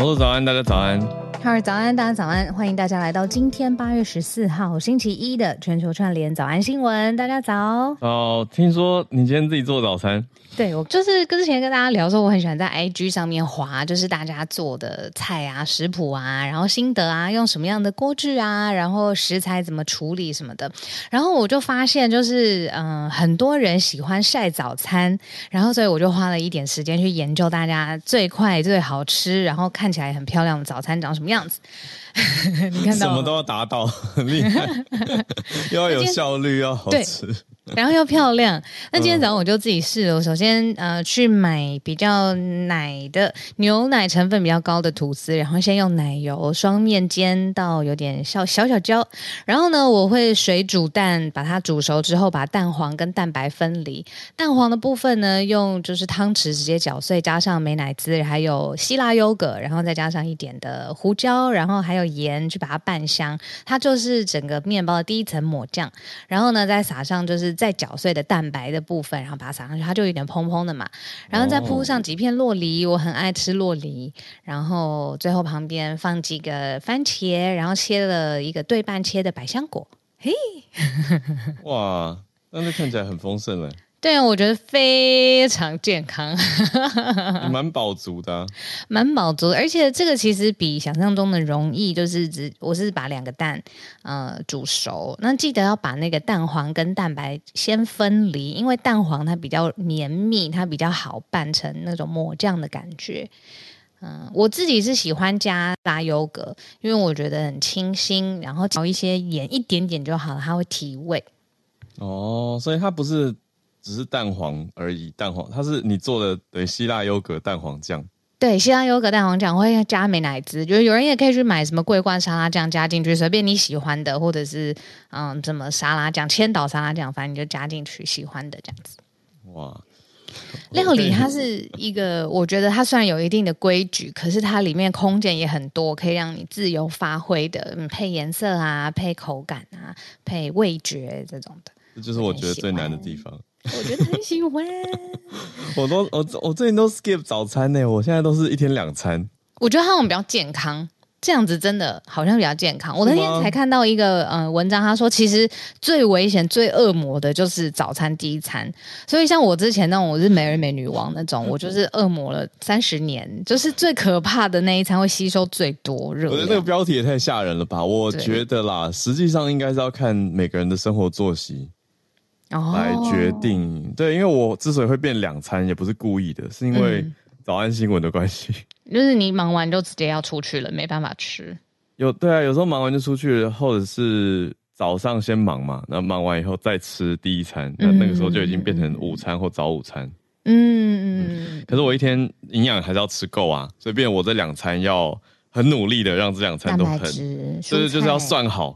小鹿早安，大家早安。哈尔，早安，大家早安，欢迎大家来到今天八月十四号星期一的全球串联早安新闻。大家早。哦，听说你今天自己做早餐？对，我就是之前跟大家聊说，我很喜欢在 IG 上面滑，就是大家做的菜啊、食谱啊，然后心得啊，用什么样的锅具啊，然后食材怎么处理什么的。然后我就发现，就是嗯、很多人喜欢晒早餐，然后所以我就花了一点时间去研究大家最快、最好吃，然后看起来很漂亮的早餐长什么样子。你看到什么都要达到，很 厉害，又要有效率，要好吃。然后又漂亮。那今天早上我就自己试了。我首先呃去买比较奶的牛奶成分比较高的吐司，然后先用奶油双面煎到有点小小小焦。然后呢，我会水煮蛋，把它煮熟之后，把蛋黄跟蛋白分离。蛋黄的部分呢，用就是汤匙直接搅碎，加上美乃滋，还有希腊优格，然后再加上一点的胡椒，然后还有盐去把它拌香。它就是整个面包的第一层抹酱。然后呢，再撒上就是。再搅碎的蛋白的部分，然后把它撒上去，它就有点蓬蓬的嘛。然后再铺上几片洛梨，我很爱吃洛梨。然后最后旁边放几个番茄，然后切了一个对半切的百香果。嘿，哇，那这看起来很丰盛嘞。对啊，我觉得非常健康，蛮饱足的，蛮饱足。而且这个其实比想象中的容易，就是只我是把两个蛋呃煮熟，那记得要把那个蛋黄跟蛋白先分离，因为蛋黄它比较绵密，它比较好拌成那种抹酱的感觉。嗯、呃，我自己是喜欢加拉优格，因为我觉得很清新，然后调一些盐一点点就好了，它会提味。哦，所以它不是。只是蛋黄而已，蛋黄它是你做的，对，希腊优格蛋黄酱。对，希腊优格蛋黄酱我会加美乃滋，就是有人也可以去买什么桂冠沙拉酱加进去，随便你喜欢的，或者是嗯，什么沙拉酱、千岛沙拉酱，反正你就加进去喜欢的这样子。哇，料理它是一个，我觉得它虽然有一定的规矩，可是它里面空间也很多，可以让你自由发挥的，嗯，配颜色啊，配口感啊，配味觉这种的。这就是我觉得最难的地方。我觉得很喜欢，我都我我最近都 skip 早餐呢，我现在都是一天两餐。我觉得他们比较健康，这样子真的好像比较健康。我那天才看到一个呃文章，他说其实最危险、最恶魔的就是早餐第一餐。所以像我之前那种我是美人美女王那种，我就是恶魔了三十年，就是最可怕的那一餐会吸收最多热量。我觉得那个标题也太吓人了吧？我觉得啦，实际上应该是要看每个人的生活作息。来决定、oh. 对，因为我之所以会变两餐，也不是故意的，是因为早安新闻的关系、嗯。就是你忙完就直接要出去了，没办法吃。有对啊，有时候忙完就出去了，或者是早上先忙嘛，那忙完以后再吃第一餐，那那个时候就已经变成午餐或早午餐。嗯嗯。可是我一天营养还是要吃够啊，所以变我这两餐要很努力的让这两餐都很，就是就是要算好。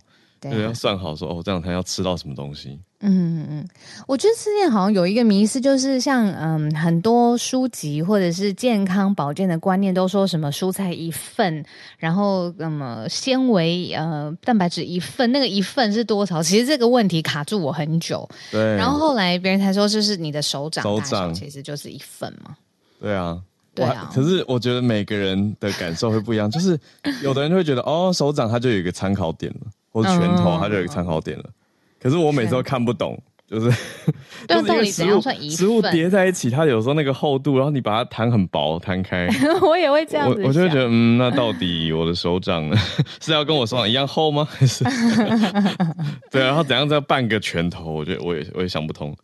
对，要算好说哦，这两天要吃到什么东西。嗯嗯嗯，我觉得吃店好像有一个迷思，就是像嗯很多书籍或者是健康保健的观念都说什么蔬菜一份，然后那么纤维呃蛋白质一份，那个一份是多少？其实这个问题卡住我很久。对，然后后来别人才说，就是你的手掌手掌其实就是一份嘛。对啊，对啊。可是我觉得每个人的感受会不一样，就是有的人会觉得哦，手掌它就有一个参考点了。或者拳头，它就有一个参考点了。可是我每次都看不懂就是，对，到底怎样算一份？食物叠在一起，它有时候那个厚度，然后你把它摊很薄，摊开，我也会这样子。我我就会觉得，嗯，那到底我的手掌呢 是要跟我手掌一样厚吗？还是对啊，然后怎样再半个拳头？我觉得我也我也想不通。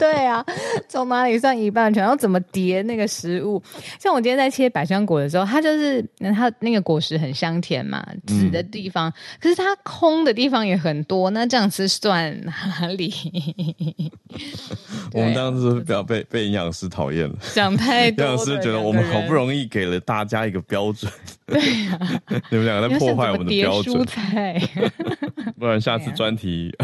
对啊，从哪里算一半拳？然后怎么叠那个食物？像我今天在切百香果的时候，它就是它那个果实很香甜嘛，籽的地方，嗯、可是它空的地方也很多，那这样吃算？哪里？我们当时不要被被营养师讨厌了，讲太多。营养师觉得我们好不容易给了大家一个标准，对呀、啊，你们两个在破坏我们的标准。蔬菜，不然下次专题，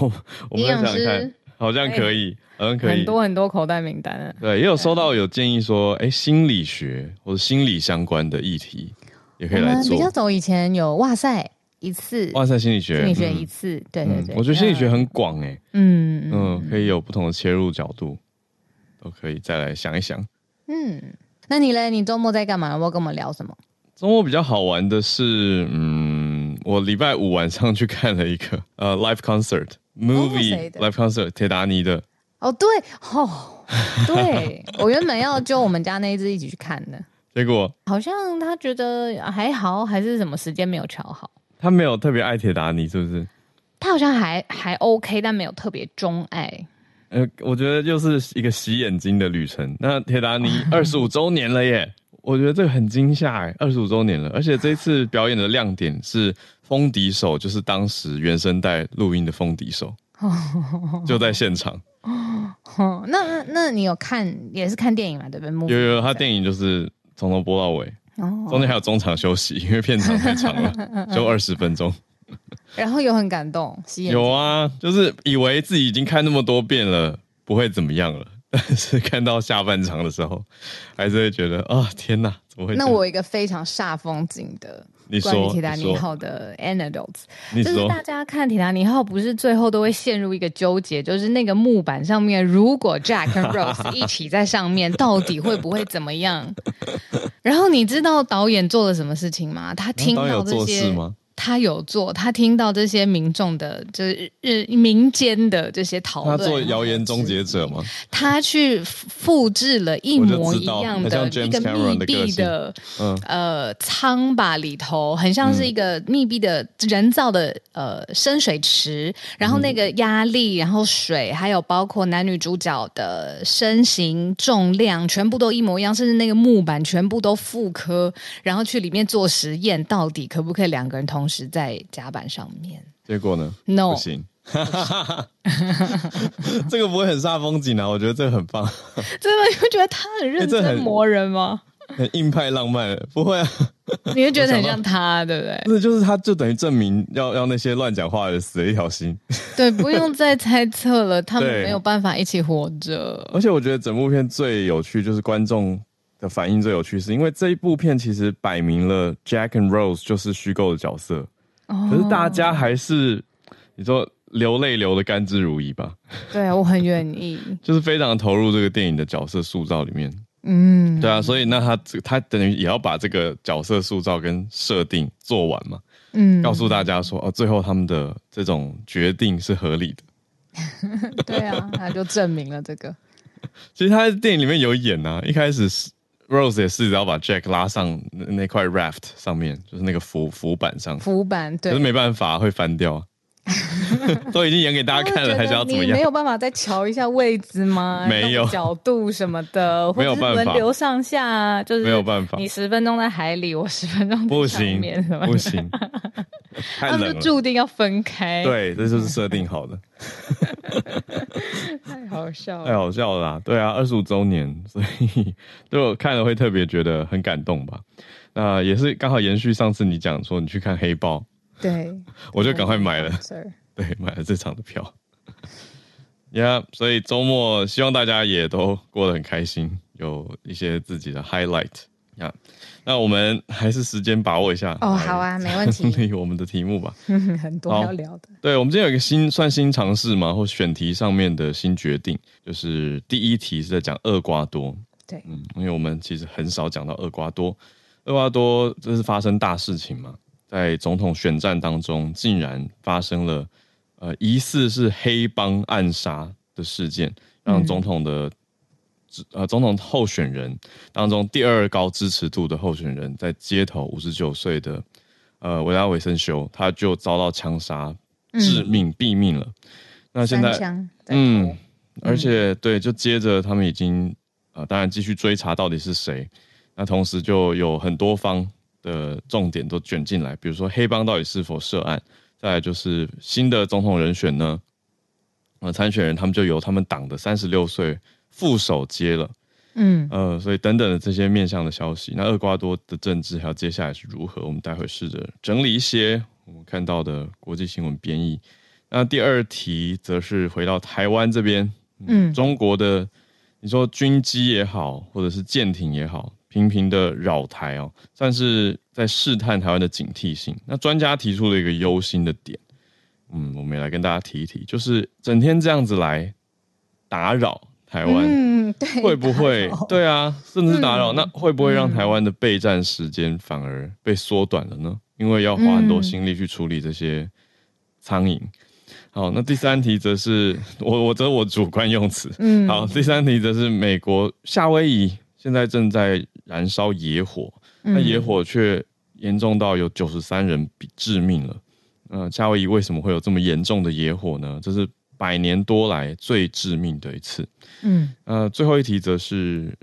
我我们想想看，好像可以，好像可以，很多很多口袋名单。对，也有收到有建议说，哎，心理学或者心理相关的议题也可以来做。比较早以前有哇塞。一次哇塞，心理学，心理学一次，对对对，我觉得心理学很广哎，嗯嗯，可以有不同的切入角度，都可以再来想一想。嗯，那你嘞？你周末在干嘛？要不要跟我们聊什么？周末比较好玩的是，嗯，我礼拜五晚上去看了一个呃 live concert movie live concert 铁达尼的。哦，对哦，对我原本要揪我们家那一只一起去看的，结果好像他觉得还好，还是什么时间没有调好。他没有特别爱铁达尼，是不是？他好像还还 OK，但没有特别钟爱。呃，我觉得又是一个洗眼睛的旅程。那铁达尼 二十五周年了耶，我觉得这个很惊吓哎，二十五周年了，而且这一次表演的亮点是风笛手，就是当时原声带录音的风笛手，就在现场。哦，那那那你有看也是看电影嘛？对不对？有有，他电影就是从头播到尾。中间还有中场休息，因为片场太长了，就二十分钟。然后有很感动，有啊，就是以为自己已经看那么多遍了，不会怎么样了，但是看到下半场的时候，还是会觉得啊、哦，天哪，怎么会？那我有一个非常煞风景的。关于铁达尼号的 anecdotes，就是大家看铁达尼号，不是最后都会陷入一个纠结，就是那个木板上面，如果 Jack 和 Rose 一起在上面，到底会不会怎么样？然后你知道导演做了什么事情吗？他听到这些。他有做，他听到这些民众的，就是日民间的这些讨论。他做谣言终结者吗？他去复制了一模一样的一个密闭的，嗯、呃舱吧，里头很像是一个密闭的人造的呃深水池，然后那个压力，然后水，还有包括男女主角的身形、重量，全部都一模一样，甚至那个木板全部都复刻，然后去里面做实验，到底可不可以两个人同时在甲板上面，结果呢？No，不行。这个不会很煞风景啊！我觉得这个很棒。真的，你会觉得他很认真磨人吗？很，很硬派浪漫，不会啊。你会觉得很像他，对不对？那就是他，就等于证明要要那些乱讲话的人死了一条心。对，不用再猜测了，他们没有办法一起活着。而且我觉得整部片最有趣，就是观众的反应最有趣，是因为这一部片其实摆明了 Jack and Rose 就是虚构的角色。可是大家还是，你说流泪流的甘之如饴吧？对啊，我很愿意，就是非常投入这个电影的角色塑造里面。嗯，对啊，所以那他他等于也要把这个角色塑造跟设定做完嘛。嗯，告诉大家说哦，最后他们的这种决定是合理的。对啊，他就证明了这个。其实他在电影里面有演啊，一开始是。Rose 也是，然后把 Jack 拉上那块 raft 上面，就是那个浮浮板上。浮板对，可是没办法，会翻掉。都已经演给大家看了，还是要怎么样？没有办法再调一下位置吗？没有角度什么的，没有办法轮流上下，就是没有办法。你十分钟在海里，我十分钟不行，不行，太冷了，注定要分开。对，这就是设定好的。太好笑了，太好笑了啦！对啊，二十五周年，所以对我看了会特别觉得很感动吧？那也是刚好延续上次你讲说你去看黑豹。对，我就赶快买了，对，买了这场的票。呀、yeah，所以周末希望大家也都过得很开心，有一些自己的 highlight 呀、yeah。那我们还是时间把握一下哦，好啊，没问题。我们的题目吧，很多要聊的。对，我们今天有一个新算新尝试嘛，或选题上面的新决定，就是第一题是在讲厄瓜多。对，嗯，因为我们其实很少讲到厄瓜多，厄瓜多这是发生大事情嘛。在总统选战当中，竟然发生了呃疑似是黑帮暗杀的事件，让总统的、嗯、呃总统候选人当中第二高支持度的候选人，在街头五十九岁的呃维拉维森修，他就遭到枪杀，致命毙命了。嗯、那现在嗯，而且对，就接着他们已经呃当然继续追查到底是谁。那同时就有很多方的重点都卷进来，比如说黑帮到底是否涉案，再来就是新的总统人选呢，呃，参选人他们就由他们党的三十六岁副手接了，嗯，呃，所以等等的这些面向的消息，那厄瓜多的政治还有接下来是如何，我们待会试着整理一些我们看到的国际新闻编译。那第二题则是回到台湾这边，嗯，中国的你说军机也好，或者是舰艇也好。频频的扰台哦，算是在试探台湾的警惕性。那专家提出了一个忧心的点，嗯，我们也来跟大家提一提，就是整天这样子来打扰台湾，嗯，对，会不会？对啊，甚至打扰，嗯，那会不会让台湾的备战时间反而被缩短了呢？因为要花很多心力去处理这些苍蝇。好，那第三题则是我，我则我主观用词。嗯，好，第三题则是美国夏威夷。现在正在燃烧野火，那野火却严重到有九十三人致命了。呃，夏威夷为什么会有这么严重的野火呢？这是百年多来最致命的一次。嗯，呃，最后一题则是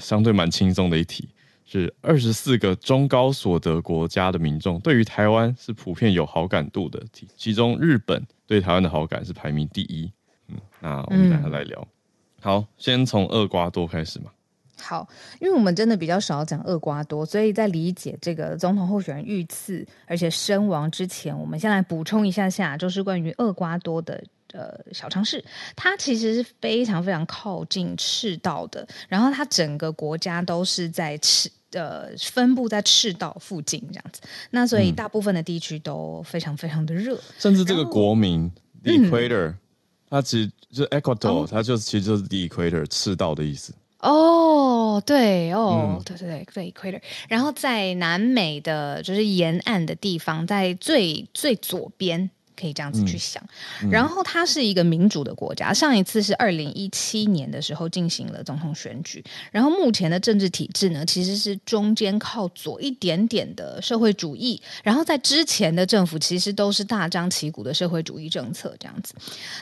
相对蛮轻松的一题，是二十四个中高所得国家的民众对于台湾是普遍有好感度的题，其中日本对台湾的好感是排名第一。嗯，那我们等下来聊。嗯、好，先从厄瓜多开始嘛。好，因为我们真的比较少讲厄瓜多，所以在理解这个总统候选人遇刺而且身亡之前，我们先来补充一下下，就是关于厄瓜多的呃小常识。它其实是非常非常靠近赤道的，然后它整个国家都是在赤呃分布在赤道附近这样子，那所以大部分的地区都非常非常的热，甚至这个国名 The Equator，它其实就是 Ecuador，它就是其实就是 The Equator 赤道的意思。哦，对哦，嗯、对对对对，Equator。然后在南美的就是沿岸的地方，在最最左边。可以这样子去想，然后它是一个民主的国家。上一次是二零一七年的时候进行了总统选举，然后目前的政治体制呢，其实是中间靠左一点点的社会主义。然后在之前的政府其实都是大张旗鼓的社会主义政策这样子。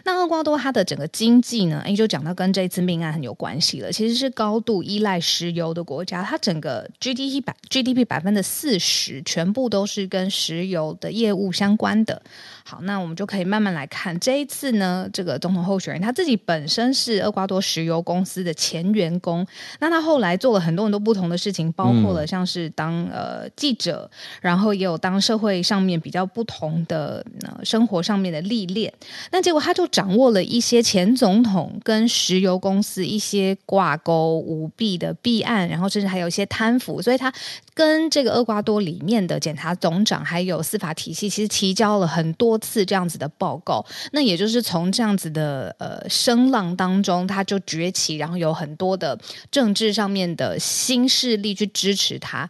那厄瓜多它的整个经济呢，诶，就讲到跟这次命案很有关系了。其实是高度依赖石油的国家，它整个 GDP 百 GDP 百分之四十全部都是跟石油的业务相关的。好，那我们就可以慢慢来看这一次呢，这个总统候选人他自己本身是厄瓜多石油公司的前员工，那他后来做了很多很多不同的事情，包括了像是当呃记者，然后也有当社会上面比较不同的呃生活上面的历练，那结果他就掌握了一些前总统跟石油公司一些挂钩舞弊的弊案，然后甚至还有一些贪腐，所以他跟这个厄瓜多里面的检察总长还有司法体系其实提交了很多。次这样子的报告，那也就是从这样子的呃声浪当中，他就崛起，然后有很多的政治上面的新势力去支持他。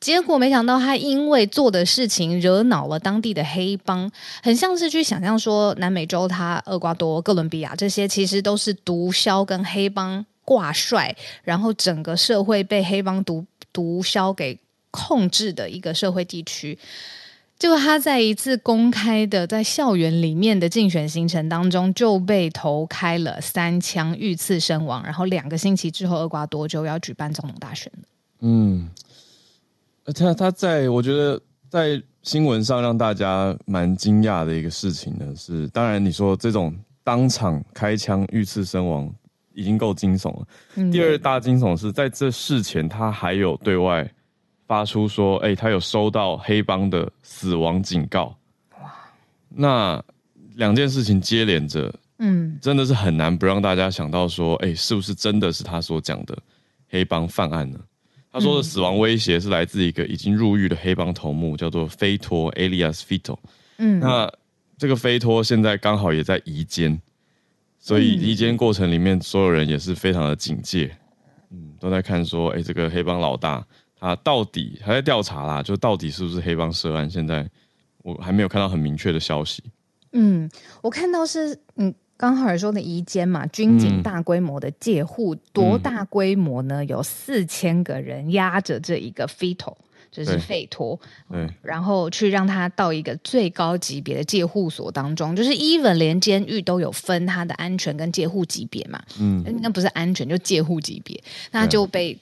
结果没想到，他因为做的事情惹恼了当地的黑帮，很像是去想象说，南美洲他厄瓜多、哥伦比亚这些，其实都是毒枭跟黑帮挂帅，然后整个社会被黑帮毒毒枭给控制的一个社会地区。就他在一次公开的在校园里面的竞选行程当中就被头开了三枪，遇刺身亡。然后两个星期之后，厄瓜多就要举办总统大选了。嗯，他他在我觉得在新闻上让大家蛮惊讶的一个事情呢，是当然你说这种当场开枪遇刺身亡已经够惊悚了。嗯、第二大惊悚是在这事前他还有对外。发出说：“哎、欸，他有收到黑帮的死亡警告。”哇，那两件事情接连着，嗯，真的是很难不让大家想到说：“哎、欸，是不是真的是他所讲的黑帮犯案呢？”他说的死亡威胁是来自一个已经入狱的黑帮头目，叫做菲托 （alias Fito）。嗯，那这个菲托现在刚好也在移监，所以移监过程里面，所有人也是非常的警戒，嗯，都在看说：“哎、欸，这个黑帮老大。”他到底还在调查啦，就到底是不是黑帮涉案？现在我还没有看到很明确的消息。嗯，我看到是嗯。刚好说的移监嘛，军警大规模的戒护，嗯、多大规模呢？有四千个人压着这一个 fetal，就是费托，嗯，然后去让他到一个最高级别的戒护所当中，就是 even 连监狱都有分他的安全跟戒护级别嘛，嗯，那不是安全就戒护级别，那就被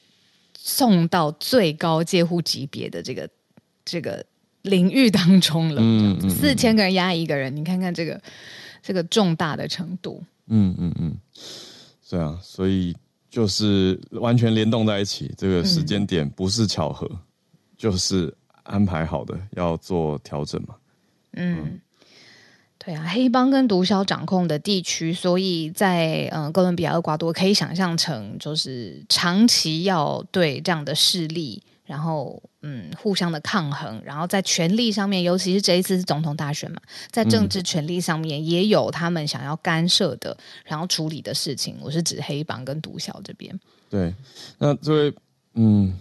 送到最高戒护级别的这个这个领域当中了，嗯，四千个人压一个人，你看看这个。这个重大的程度，嗯嗯嗯，是啊，所以就是完全联动在一起，这个时间点不是巧合，嗯、就是安排好的，要做调整嘛。嗯，嗯对啊，黑帮跟毒枭掌控的地区，所以在呃哥伦比亚、厄瓜多可以想象成，就是长期要对这样的势力。然后，嗯，互相的抗衡，然后在权力上面，尤其是这一次是总统大选嘛，在政治权力上面也有他们想要干涉的，然后处理的事情。我是指黑帮跟毒枭这边。对，那这位嗯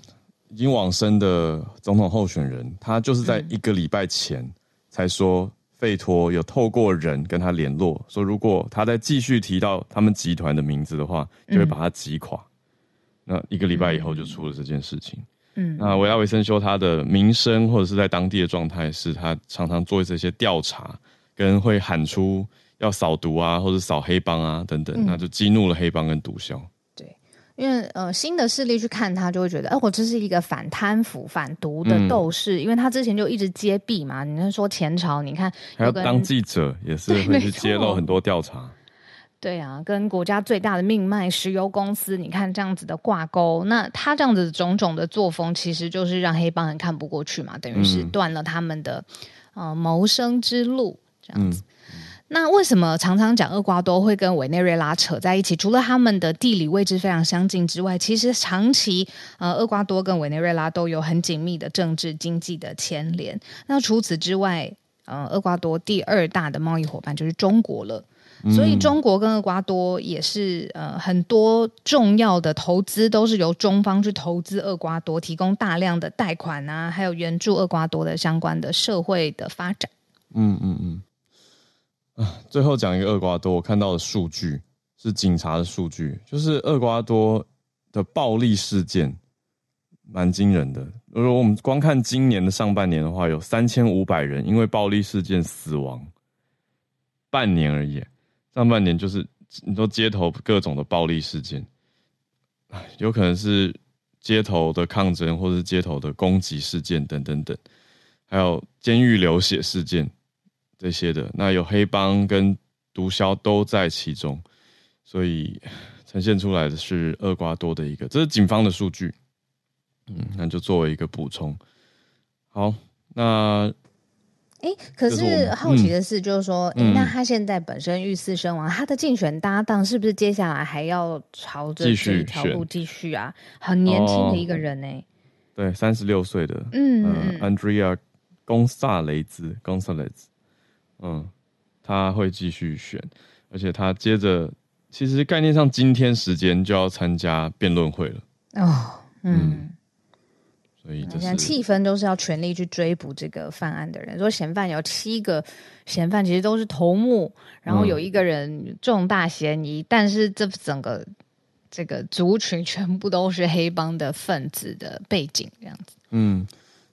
已经往生的总统候选人，他就是在一个礼拜前才说，费托有透过人跟他联络，说如果他再继续提到他们集团的名字的话，就会把他击垮。嗯、那一个礼拜以后就出了这件事情。嗯，那维拉维森修他的名声或者是在当地的状态是，他常常做这些调查，跟会喊出要扫毒啊，或者扫黑帮啊等等，嗯、那就激怒了黑帮跟毒枭。对，因为呃新的势力去看他，就会觉得，哎、呃，我这是一个反贪腐、反毒的斗士，嗯、因为他之前就一直揭弊嘛。你说前朝，你看还要当记者，也是会去揭露很多调查。对啊，跟国家最大的命脉石油公司，你看这样子的挂钩，那他这样子种种的作风，其实就是让黑帮人看不过去嘛，等于是断了他们的、嗯、呃谋生之路，这样子。嗯、那为什么常常讲厄瓜多会跟委内瑞拉扯在一起？除了他们的地理位置非常相近之外，其实长期呃厄瓜多跟委内瑞拉都有很紧密的政治经济的牵连。那除此之外，呃厄瓜多第二大的贸易伙伴就是中国了。所以中国跟厄瓜多也是呃很多重要的投资都是由中方去投资厄瓜多，提供大量的贷款啊，还有援助厄瓜多的相关的社会的发展。嗯嗯嗯。啊，最后讲一个厄瓜多，我看到的数据是警察的数据，就是厄瓜多的暴力事件蛮惊人的。如果我们光看今年的上半年的话，有三千五百人因为暴力事件死亡，半年而已。上半年就是你说街头各种的暴力事件，有可能是街头的抗争，或者是街头的攻击事件等等等，还有监狱流血事件这些的，那有黑帮跟毒枭都在其中，所以呈现出来的是厄瓜多的一个，这是警方的数据，嗯，那就作为一个补充。好，那。哎，可是好奇的是，就是说，那他现在本身遇刺身亡，嗯、他的竞选搭档是不是接下来还要朝着这一条路继续啊？很年轻的一个人呢、欸哦，对，三十六岁的，嗯、呃、，Andrea Gonzalez Gonzalez，嗯，他会继续选，而且他接着，其实概念上今天时间就要参加辩论会了，哦，嗯。嗯所以，你看气氛都是要全力去追捕这个犯案的人。说嫌犯有七个嫌犯，其实都是头目，然后有一个人重大嫌疑，嗯、但是这整个这个族群全部都是黑帮的分子的背景，这样子。嗯，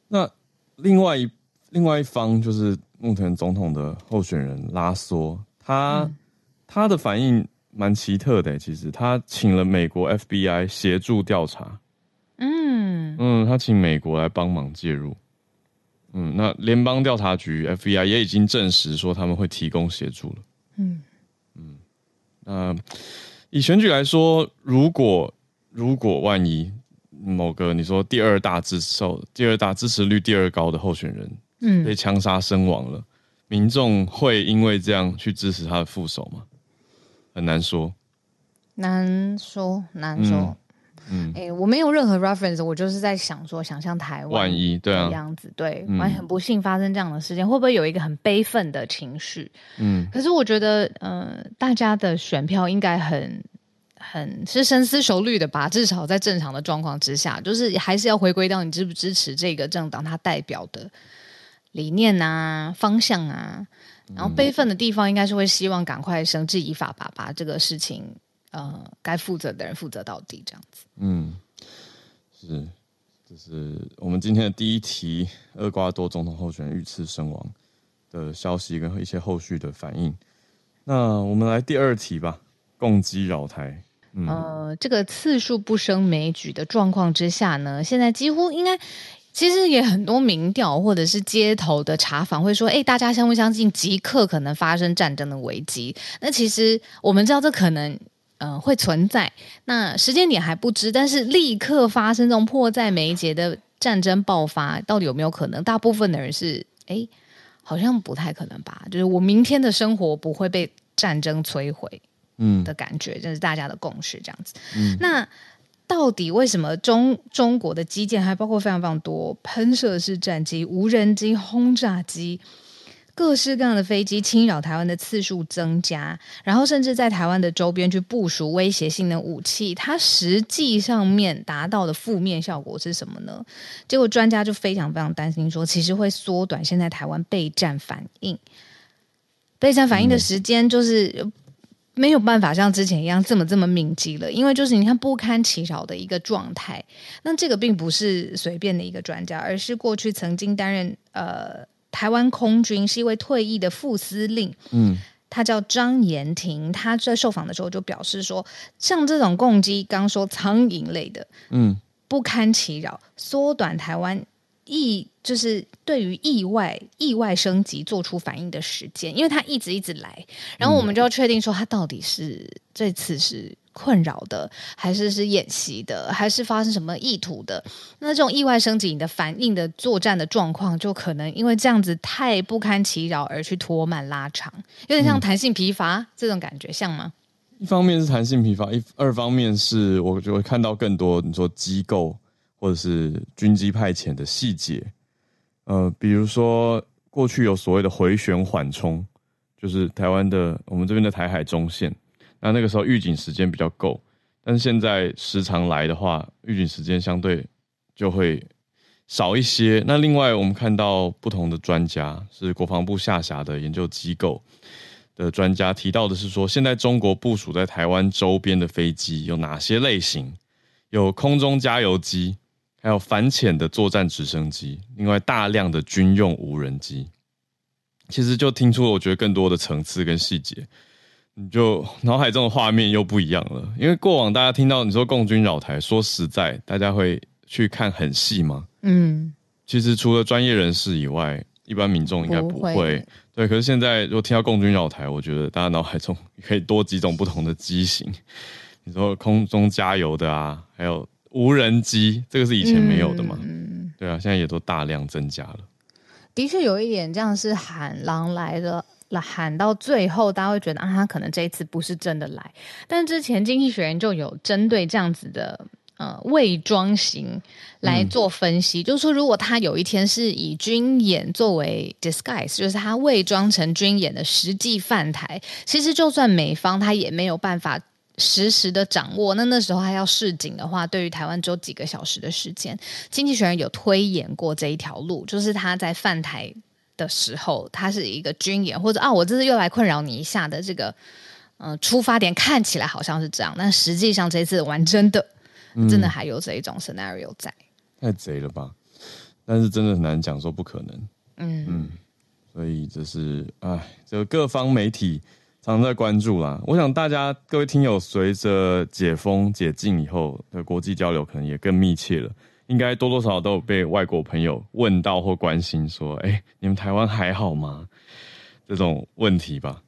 那另外一另外一方就是目前总统的候选人拉索，他、嗯、他的反应蛮奇特的，其实他请了美国 FBI 协助调查。嗯嗯，他请美国来帮忙介入。嗯，那联邦调查局 FBI 也已经证实说他们会提供协助了。嗯嗯，那以选举来说，如果如果万一某个你说第二大支持、第二大支持率第二高的候选人，嗯，被枪杀身亡了，嗯、民众会因为这样去支持他的副手吗？很难说，难说，难说。嗯嗯，哎、欸，我没有任何 reference，我就是在想说，想象台湾万一对啊样子，对，万一很不幸发生这样的事件，嗯、会不会有一个很悲愤的情绪？嗯，可是我觉得，呃，大家的选票应该很很是深思熟虑的吧？至少在正常的状况之下，就是还是要回归到你支不支持这个政党它代表的理念啊、方向啊。然后悲愤的地方应该是会希望赶快绳之以法吧，把这个事情呃该负责的人负责到底，这样子。嗯，是，这是我们今天的第一题：厄瓜多总统候选人遇刺身亡的消息跟一些后续的反应。那我们来第二题吧，共机扰台。嗯、呃，这个次数不胜枚举的状况之下呢，现在几乎应该，其实也很多民调或者是街头的查访会说，哎，大家相不相信即刻可能发生战争的危机？那其实我们知道这可能，呃，会存在，那时间点还不知，但是立刻发生这种迫在眉睫的战争爆发，到底有没有可能？大部分的人是，哎，好像不太可能吧？就是我明天的生活不会被战争摧毁。嗯的感觉，这是大家的共识，这样子。嗯，那到底为什么中中国的基建还包括非常非常多喷射式战机、无人机、轰炸机、各式各样的飞机侵扰台湾的次数增加，然后甚至在台湾的周边去部署威胁性的武器，它实际上面达到的负面效果是什么呢？结果专家就非常非常担心说，其实会缩短现在台湾备战反应，备战反应的时间就是。嗯没有办法像之前一样这么这么敏捷了，因为就是你看不堪其扰的一个状态。那这个并不是随便的一个专家，而是过去曾经担任呃台湾空军是一位退役的副司令，嗯，他叫张延廷。他在受访的时候就表示说，像这种攻击，刚说苍蝇类的，嗯，不堪其扰，缩短台湾。意就是对于意外意外升级做出反应的时间，因为它一直一直来，然后我们就要确定说它到底是这次是困扰的，还是是演习的，还是发生什么意图的？那这种意外升级你的反应的作战的状况，就可能因为这样子太不堪其扰而去拖慢拉长，有点像弹性疲乏、嗯、这种感觉，像吗？一方面是弹性疲乏，一二方面是我就会看到更多你说机构。或者是军机派遣的细节，呃，比如说过去有所谓的回旋缓冲，就是台湾的我们这边的台海中线，那那个时候预警时间比较够，但是现在时常来的话，预警时间相对就会少一些。那另外我们看到不同的专家，是国防部下辖的研究机构的专家提到的是说，现在中国部署在台湾周边的飞机有哪些类型？有空中加油机。还有反潜的作战直升机，另外大量的军用无人机，其实就听出了我觉得更多的层次跟细节，你就脑海中的画面又不一样了。因为过往大家听到你说共军扰台，说实在，大家会去看很细吗？嗯，其实除了专业人士以外，一般民众应该不会。不会。对，可是现在如果听到共军扰台，我觉得大家脑海中可以多几种不同的机型。你说空中加油的啊，还有。无人机这个是以前没有的嘛？嗯，对啊，现在也都大量增加了。的确有一点，这样是喊狼来了，喊到最后，大家会觉得啊，他可能这一次不是真的来。但之前经济学人就有针对这样子的呃伪装型来做分析，嗯、就是说，如果他有一天是以军演作为 disguise，就是他伪装成军演的实际犯台，其实就算美方他也没有办法。实时的掌握，那那时候还要示警的话，对于台湾只有几个小时的时间。经济学人有推演过这一条路，就是他在犯台的时候，他是一个军演，或者啊，我这次又来困扰你一下的这个，呃，出发点看起来好像是这样，但实际上这次玩真的，嗯、真的还有这一种 scenario 在。太贼了吧？但是真的很难讲说不可能。嗯嗯，所以这是哎，这个各方媒体。常常在关注啦，我想大家各位听友随着解封解禁以后的国际交流可能也更密切了，应该多多少少都有被外国朋友问到或关心说，哎、欸，你们台湾还好吗？这种问题吧，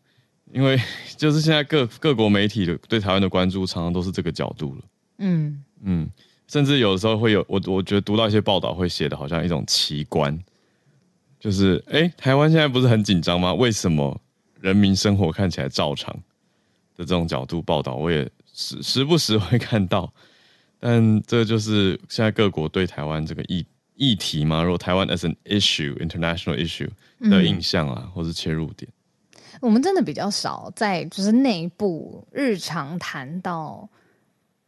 因为就是现在各各国媒体的对台湾的关注常常都是这个角度了，嗯嗯，甚至有的时候会有我我觉得读到一些报道会写的好像一种奇观，就是哎、欸，台湾现在不是很紧张吗？为什么？人民生活看起来照常的这种角度报道，我也时时不时会看到，但这就是现在各国对台湾这个议议题嘛，如果台湾 as an issue, international issue 的印象啊，嗯、或是切入点，我们真的比较少在就是内部日常谈到，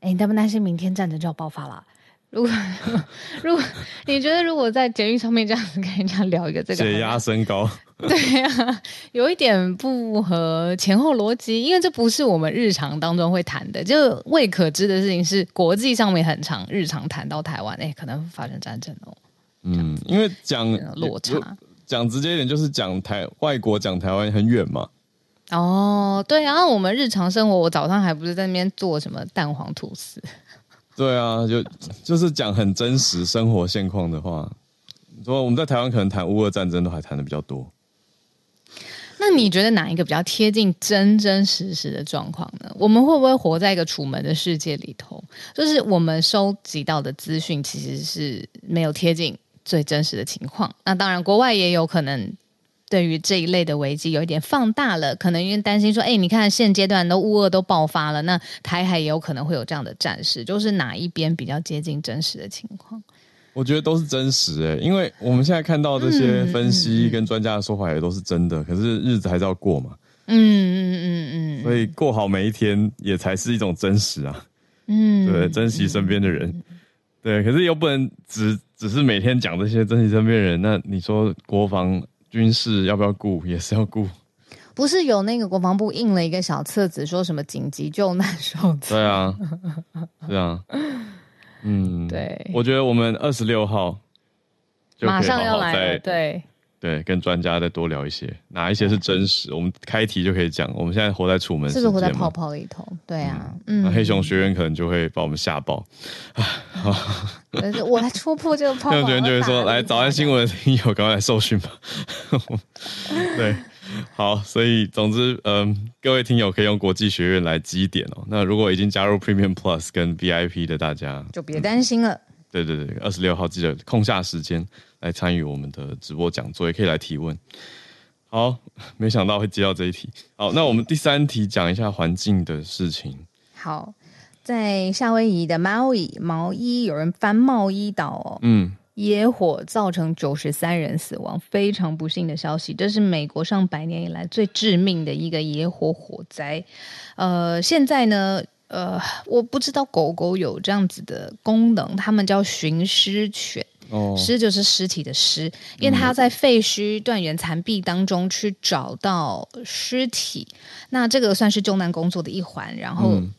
哎，你担不担心明天战争就要爆发了？如果 如果你觉得如果在捷运上面这样子跟人家聊一个这个血压升高，对啊，有一点不合前后逻辑，因为这不是我们日常当中会谈的。就未可知的事情是国际上面很常日常谈到台湾，哎，可能发生战争哦。嗯，因为讲落差，讲直接一点就是讲台外国讲台湾很远嘛。哦，对啊，我们日常生活，我早上还不是在那边做什么蛋黄吐司。对啊，就就是讲很真实生活现况的话，说我们在台湾可能谈乌俄战争都还谈的比较多。那你觉得哪一个比较贴近真真实实的状况呢？我们会不会活在一个楚门的世界里头？就是我们收集到的资讯其实是没有贴近最真实的情况。那当然，国外也有可能。对于这一类的危机有一点放大了，可能因为担心说，哎，你看现阶段都乌俄都爆发了，那台海也有可能会有这样的战事，就是哪一边比较接近真实的情况？我觉得都是真实哎，因为我们现在看到这些分析跟专家的说法也都是真的，嗯、可是日子还是要过嘛。嗯嗯嗯嗯，所以过好每一天也才是一种真实啊。嗯，对，珍惜身边的人，嗯、对，可是又不能只只是每天讲这些珍惜身边人，那你说国防？军事要不要顾？也是要顾。不是有那个国防部印了一个小册子，说什么紧急救难手册？对啊，对啊。嗯，对。我觉得我们二十六号就马上要来了，对。对，跟专家再多聊一些，哪一些是真实？我们开题就可以讲。我们现在活在楚门，是不是活在泡泡里头？对啊，嗯。那黑熊学院可能就会把我们吓爆。我来戳破这个泡泡。黑熊学院就会说：“来，早安新闻的听友，赶快来受训吧。”对，好。所以，总之，嗯，各位听友可以用国际学院来积点哦。那如果已经加入 Premium Plus 跟 VIP 的大家，就别担心了。对对对，二十六号记得空下时间来参与我们的直播讲座，也可以来提问。好，没想到会接到这一题。好，那我们第三题讲一下环境的事情。好，在夏威夷的毛伊毛衣，有人翻茂伊岛哦，嗯，野火造成九十三人死亡，非常不幸的消息。这是美国上百年以来最致命的一个野火火灾。呃，现在呢？呃，我不知道狗狗有这样子的功能，它们叫寻尸犬，哦，尸就是尸体的尸，因为它在废墟断垣残壁当中去找到尸体，那这个算是救难工作的一环。然后，嗯、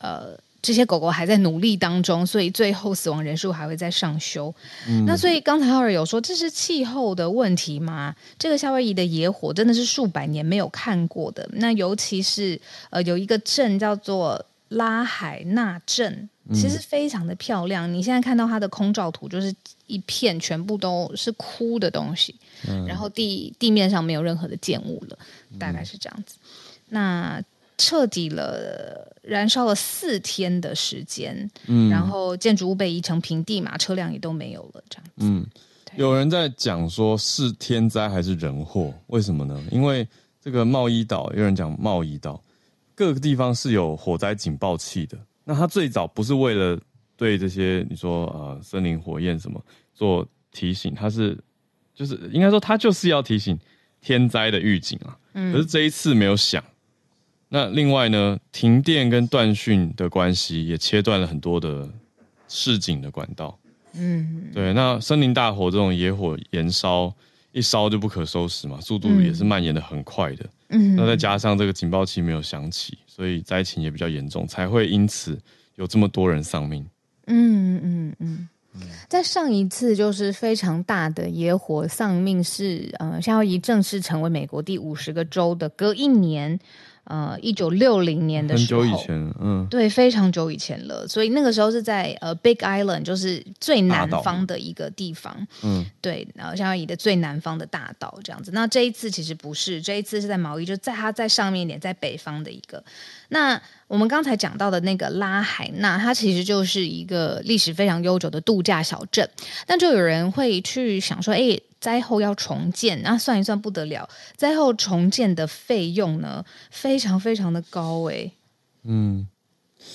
呃，这些狗狗还在努力当中，所以最后死亡人数还会再上修。嗯、那所以刚才浩尔有说，这是气候的问题吗？这个夏威夷的野火真的是数百年没有看过的，那尤其是呃，有一个镇叫做。拉海纳镇其实非常的漂亮，嗯、你现在看到它的空照图，就是一片全部都是枯的东西，嗯、然后地地面上没有任何的建物了，大概是这样子。嗯、那彻底了燃烧了四天的时间，嗯，然后建筑物被移成平地嘛，车辆也都没有了，这样子。嗯，有人在讲说是天灾还是人祸？为什么呢？因为这个贸易岛，有人讲贸易岛。各个地方是有火灾警报器的。那它最早不是为了对这些你说呃森林火焰什么做提醒，它是就是应该说它就是要提醒天灾的预警啊。嗯。可是这一次没有响。那另外呢，停电跟断讯的关系也切断了很多的市井的管道。嗯。对，那森林大火这种野火延烧一烧就不可收拾嘛，速度也是蔓延的很快的。嗯，那再加上这个警报器没有响起，所以灾情也比较严重，才会因此有这么多人丧命。嗯嗯嗯，在上一次就是非常大的野火丧命是呃夏威夷正式成为美国第五十个州的隔一年。呃，一九六零年的时候，很久以前，嗯，对，非常久以前了。所以那个时候是在呃，Big Island，就是最南方的一个地方，嗯，对，然后夏威夷的最南方的大岛这样子。那这一次其实不是，这一次是在毛伊，就在它在上面一点，在北方的一个。那我们刚才讲到的那个拉海纳，它其实就是一个历史非常悠久的度假小镇。但就有人会去想说，哎。灾后要重建，那算一算不得了。灾后重建的费用呢，非常非常的高哎。嗯，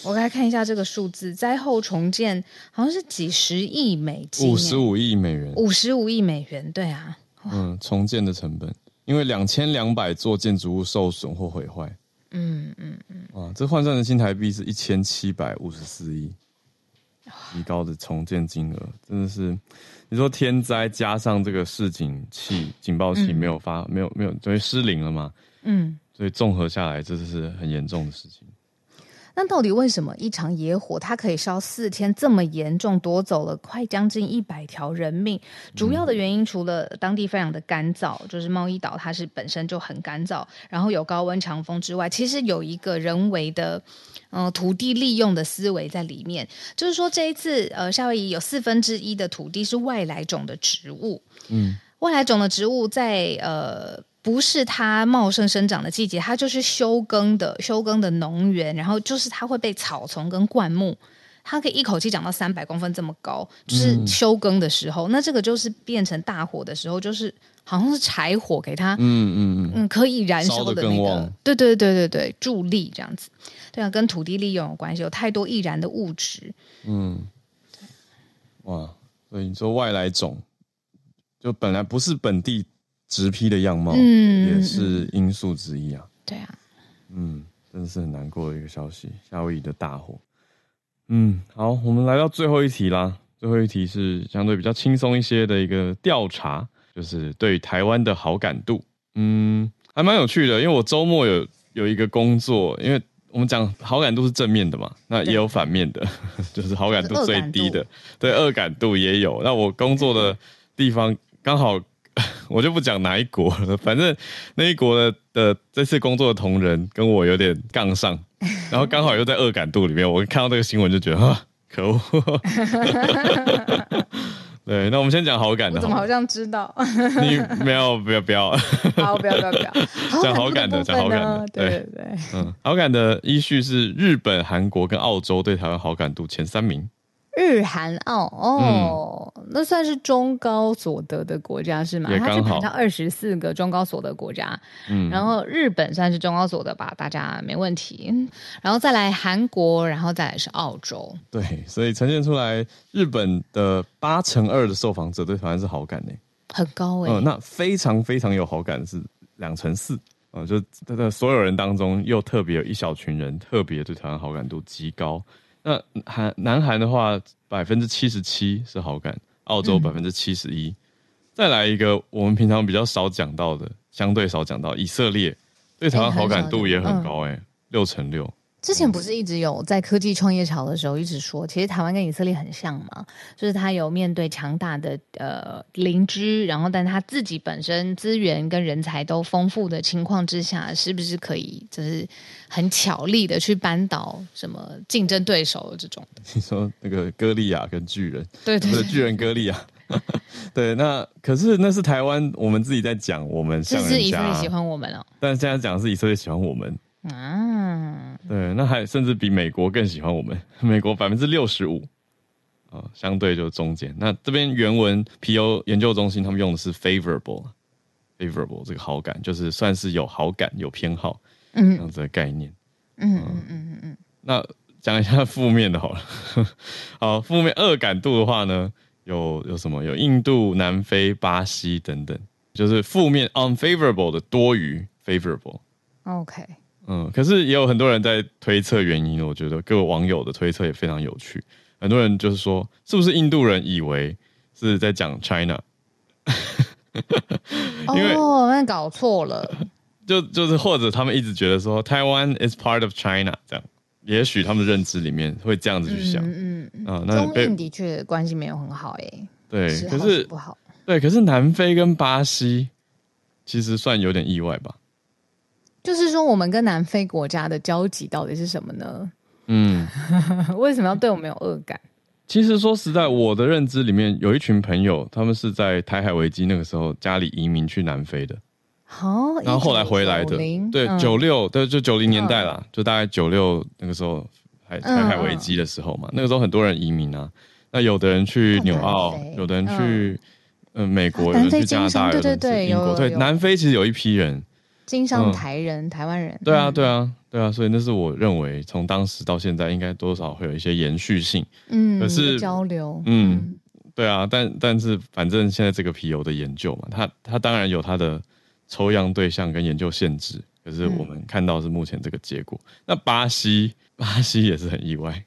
我来看一下这个数字，灾后重建好像是几十亿美金，五十五亿美元，五十五亿美元，对啊。嗯，重建的成本，因为两千两百座建筑物受损或毁坏。嗯嗯嗯。啊，这换算成新台币是一千七百五十四亿。极高的重建金额，真的是你说天灾加上这个示警器、警报器没有发，嗯、没有没有等于失灵了嘛？嗯，所以综合下来，这是很严重的事情。那到底为什么一场野火它可以烧四天这么严重，夺走了快将近一百条人命？主要的原因除了当地非常的干燥，就是茂宜岛它是本身就很干燥，然后有高温强风之外，其实有一个人为的，呃，土地利用的思维在里面。就是说这一次，呃，夏威夷有四分之一的土地是外来种的植物，嗯，外来种的植物在呃。不是它茂盛生长的季节，它就是休耕的休耕的农园，然后就是它会被草丛跟灌木，它可以一口气长到三百公分这么高，就是休耕的时候，嗯、那这个就是变成大火的时候，就是好像是柴火给它，嗯嗯嗯，可以燃烧的那个，对对对对对，助力这样子，对啊，跟土地利用有关系，有太多易燃的物质，嗯，哇，所以你说外来种，就本来不是本地。植批的样貌，嗯，也是因素之一啊。对啊，嗯，真的是很难过的一个消息，夏威夷的大火。嗯，好，我们来到最后一题啦。最后一题是相对比较轻松一些的一个调查，就是对台湾的好感度。嗯，还蛮有趣的，因为我周末有有一个工作，因为我们讲好感度是正面的嘛，那也有反面的，就是好感度最低的，对，恶感度也有。那我工作的地方刚好。我就不讲哪一国了，反正那一国的的这次工作的同仁跟我有点杠上，然后刚好又在恶感度里面，我看到这个新闻就觉得啊，可恶。对，那我们先讲好感的。我怎么好像知道？你没有，不要不要。好，不要不要不要。讲好感的，讲好感的。对对对。嗯，好感的依序是日本、韩国跟澳洲对台湾好感度前三名。日韩澳哦，嗯、那算是中高所得的国家是吗？它是排到二十四个中高所得国家，嗯，然后日本算是中高所得吧，大家没问题。然后再来韩国，然后再来是澳洲。对，所以呈现出来，日本的八成二的受访者对台湾是好感呢，很高哎、呃。那非常非常有好感是两成四，呃，就他的所有人当中，又特别有一小群人特别对台湾好感度极高。那韩南韩的话，百分之七十七是好感，澳洲百分之七十一。再来一个我们平常比较少讲到的，相对少讲到以色列，对台湾好感度也很高，欸，哎，六成六。之前不是一直有在科技创业潮的时候一直说，其实台湾跟以色列很像嘛，就是他有面对强大的呃邻居，然后但他自己本身资源跟人才都丰富的情况之下，是不是可以就是很巧力的去扳倒什么竞争对手这种的？你说那个歌利亚跟巨人，对对，对，巨人歌利亚，对，那可是那是台湾我们自己在讲，我们像人家，是以色列喜欢我们哦，但是现在讲是以色列喜欢我们。啊，对，那还甚至比美国更喜欢我们。美国百分之六十五，啊，相对就中间。那这边原文皮尤研究中心他们用的是 favorable，favorable 这个好感，就是算是有好感、有偏好，嗯，这样子的概念。嗯嗯嗯嗯嗯。那讲一下负面的好了。好，负面恶感度的话呢，有有什么？有印度、南非、巴西等等，就是负面 unfavorable 的多于 favorable。OK。嗯，可是也有很多人在推测原因，我觉得各位网友的推测也非常有趣。很多人就是说，是不是印度人以为是在讲 China？因为哦，那搞错了。就就是或者他们一直觉得说台湾 is part of China，这样，也许他们的认知里面会这样子去想。嗯嗯嗯。啊，那中印的确关系没有很好诶。对，是可是不好。对，可是南非跟巴西其实算有点意外吧。就是说，我们跟南非国家的交集到底是什么呢？嗯，为什么要对我们有恶感？其实说实在，我的认知里面有一群朋友，他们是在台海危机那个时候家里移民去南非的，好，然后后来回来的，对，九六，对，就九零年代啦，就大概九六那个时候，台台海危机的时候嘛，那个时候很多人移民啊，那有的人去纽澳，有的人去嗯。美国，有人去加拿大，有的人去英国，对，南非其实有一批人。经商台人、嗯、台湾人，对啊，对啊，对啊，所以那是我认为从当时到现在应该多少会有一些延续性，嗯，可是交流，嗯，嗯对啊，但但是反正现在这个皮尤的研究嘛，它它当然有它的抽样对象跟研究限制，可是我们看到是目前这个结果。嗯、那巴西，巴西也是很意外，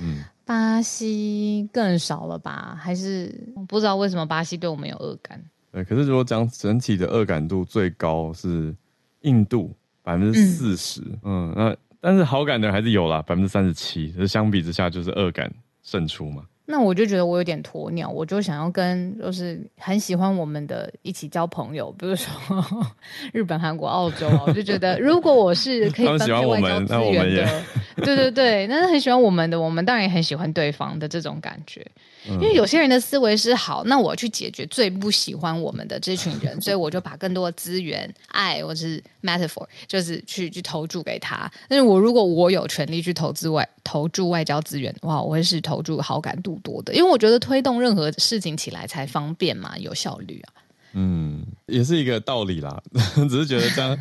嗯。巴西更少了吧？还是不知道为什么巴西对我们有恶感？对，可是如果讲整体的恶感度最高是印度百分之四十，嗯，那但是好感的人还是有啦，百分之三十七，可是相比之下就是恶感胜出嘛。那我就觉得我有点鸵鸟，我就想要跟就是很喜欢我们的一起交朋友，比如说 日本、韩国、澳洲，我就觉得如果我是 可以分配外交资源的，对对对，那是很喜欢我们的，我们当然也很喜欢对方的这种感觉。因为有些人的思维是好，那我去解决最不喜欢我们的这群人，所以我就把更多的资源、爱或是 metaphor，就是去去投注给他。但是我如果我有权利去投资外投注外交资源的话，我会是投注好感度多的，因为我觉得推动任何事情起来才方便嘛，有效率啊。嗯，也是一个道理啦，只是觉得这样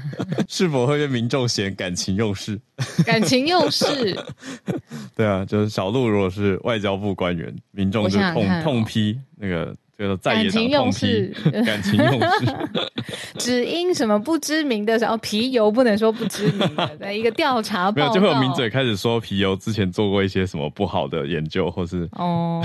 是否会被民众嫌感情用事？感情用事，对啊，就是小鹿如果是外交部官员，民众就痛痛批那个。这个在野党痛批感情用事，只因什么不知名的，然后皮尤不能说不知名的，在一个调查报告，没有就会有名嘴开始说皮尤之前做过一些什么不好的研究，或是哦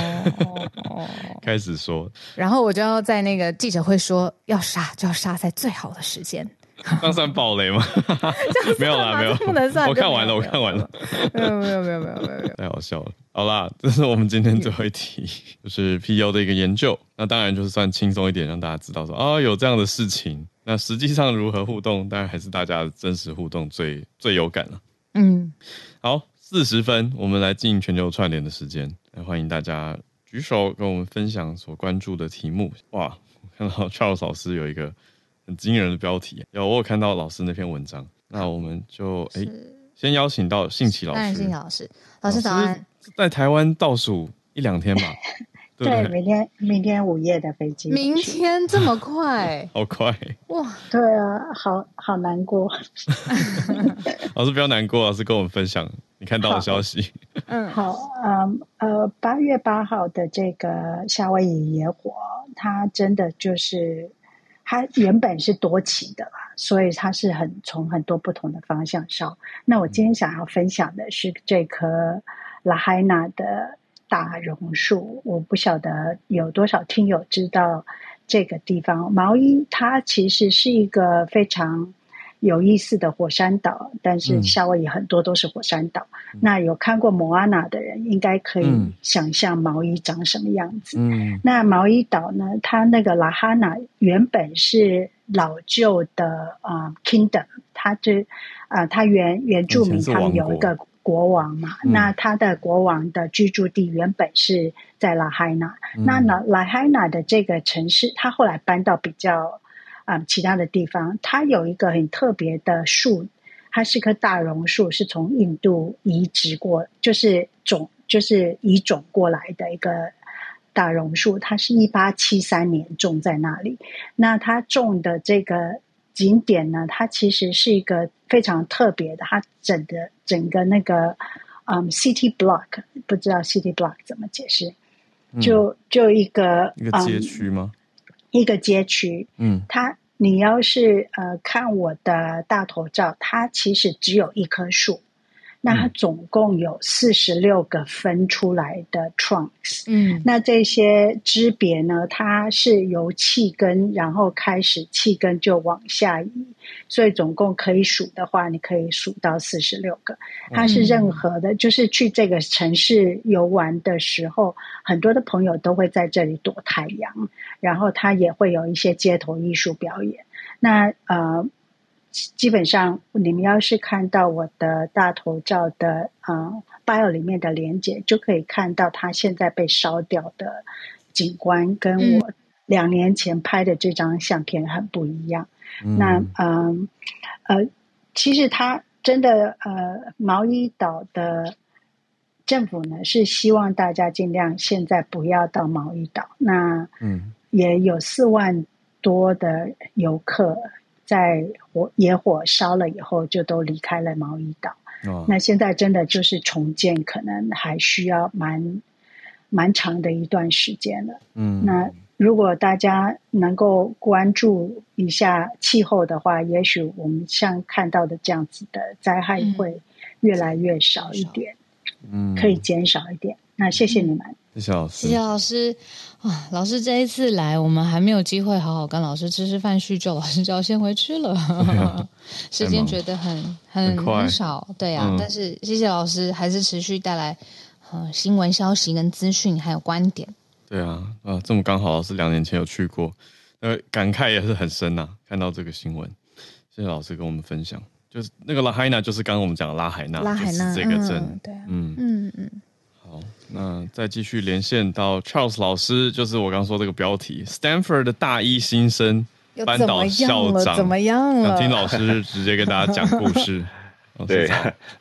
哦，开始说，然后我就要在那个记者会说，要杀就要杀在最好的时间。这样算暴雷吗？没有啦，没有，不能算。我看完了，我看完了。没有，没有，没有，没有，没有，太好笑了。好啦，这是我们今天最后一题，就是 PU 的一个研究。那当然就是算轻松一点，让大家知道说啊、哦，有这样的事情。那实际上如何互动，当然还是大家的真实互动最最有感了。嗯，好，四十分，我们来进全球串联的时间。来欢迎大家举手跟我们分享所关注的题目。哇，我看到 Charles 老师有一个。很惊人的标题，有我有看到老师那篇文章，那我们就哎，先邀请到信奇老师。信奇老师，老师早安。在台湾倒数一两天吧？对，对，明天明天午夜的飞机。明天这么快？好快！哇，对啊，好好难过。老师不要难过，老师跟我们分享你看到的消息。嗯，好，嗯呃，八月八号的这个夏威夷野火，它真的就是。它原本是多起的啦，所以它是很从很多不同的方向烧。那我今天想要分享的是这棵拉海纳的大榕树。我不晓得有多少听友知道这个地方。毛衣它其实是一个非常。有意思的火山岛，但是夏威夷很多都是火山岛。嗯、那有看过莫阿娜的人，应该可以想象毛衣长什么样子。嗯，那毛衣岛呢？它那个拉哈纳原本是老旧的啊、呃、kingdom，它就啊、呃，它原原住民他们有一个国王嘛。嗯、那他的国王的居住地原本是在拉哈纳。嗯、那呢拉哈纳的这个城市，他后来搬到比较。啊、嗯，其他的地方，它有一个很特别的树，它是棵大榕树，是从印度移植过，就是种，就是移种过来的一个大榕树。它是一八七三年种在那里。那它种的这个景点呢，它其实是一个非常特别的，它整的整个那个嗯，city block，不知道 city block 怎么解释？就就一个、嗯、一个街区吗？嗯一个街区，嗯，它你要是呃看我的大头照，它其实只有一棵树。那它总共有四十六个分出来的 trunks，嗯，那这些支别呢，它是由气根，然后开始气根就往下移，所以总共可以数的话，你可以数到四十六个。它是任何的，嗯、就是去这个城市游玩的时候，很多的朋友都会在这里躲太阳，然后它也会有一些街头艺术表演。那呃。基本上，你们要是看到我的大头照的啊 bio 里面的连接，就可以看到它现在被烧掉的景观，跟我两年前拍的这张相片很不一样。嗯、那嗯呃，其实它真的呃，毛伊岛的政府呢是希望大家尽量现在不要到毛伊岛。那嗯，也有四万多的游客。在火野火烧了以后，就都离开了毛伊岛。哦、那现在真的就是重建，可能还需要蛮蛮长的一段时间了。嗯，那如果大家能够关注一下气候的话，也许我们像看到的这样子的灾害会越来越少一点。嗯，可以减少一点。那谢谢你们，谢谢老师，谢谢老师啊！老师这一次来，我们还没有机会好好跟老师吃吃饭叙旧，老师就要先回去了，时间觉得很很很少，对啊。嗯、但是谢谢老师，还是持续带来呃新闻消息跟资讯，还有观点。对啊，啊，这么刚好，老师两年前有去过，呃，感慨也是很深呐、啊。看到这个新闻，谢谢老师跟我们分享。就是那个拉海纳，就是刚刚我们讲的拉海纳，拉海纳这个镇、嗯，对、啊，嗯嗯嗯。好，那再继续连线到 Charles 老师，就是我刚刚说这个标题，Stanford 的大一新生扳倒校长，怎么样了？想听老师直接跟大家讲故事。对，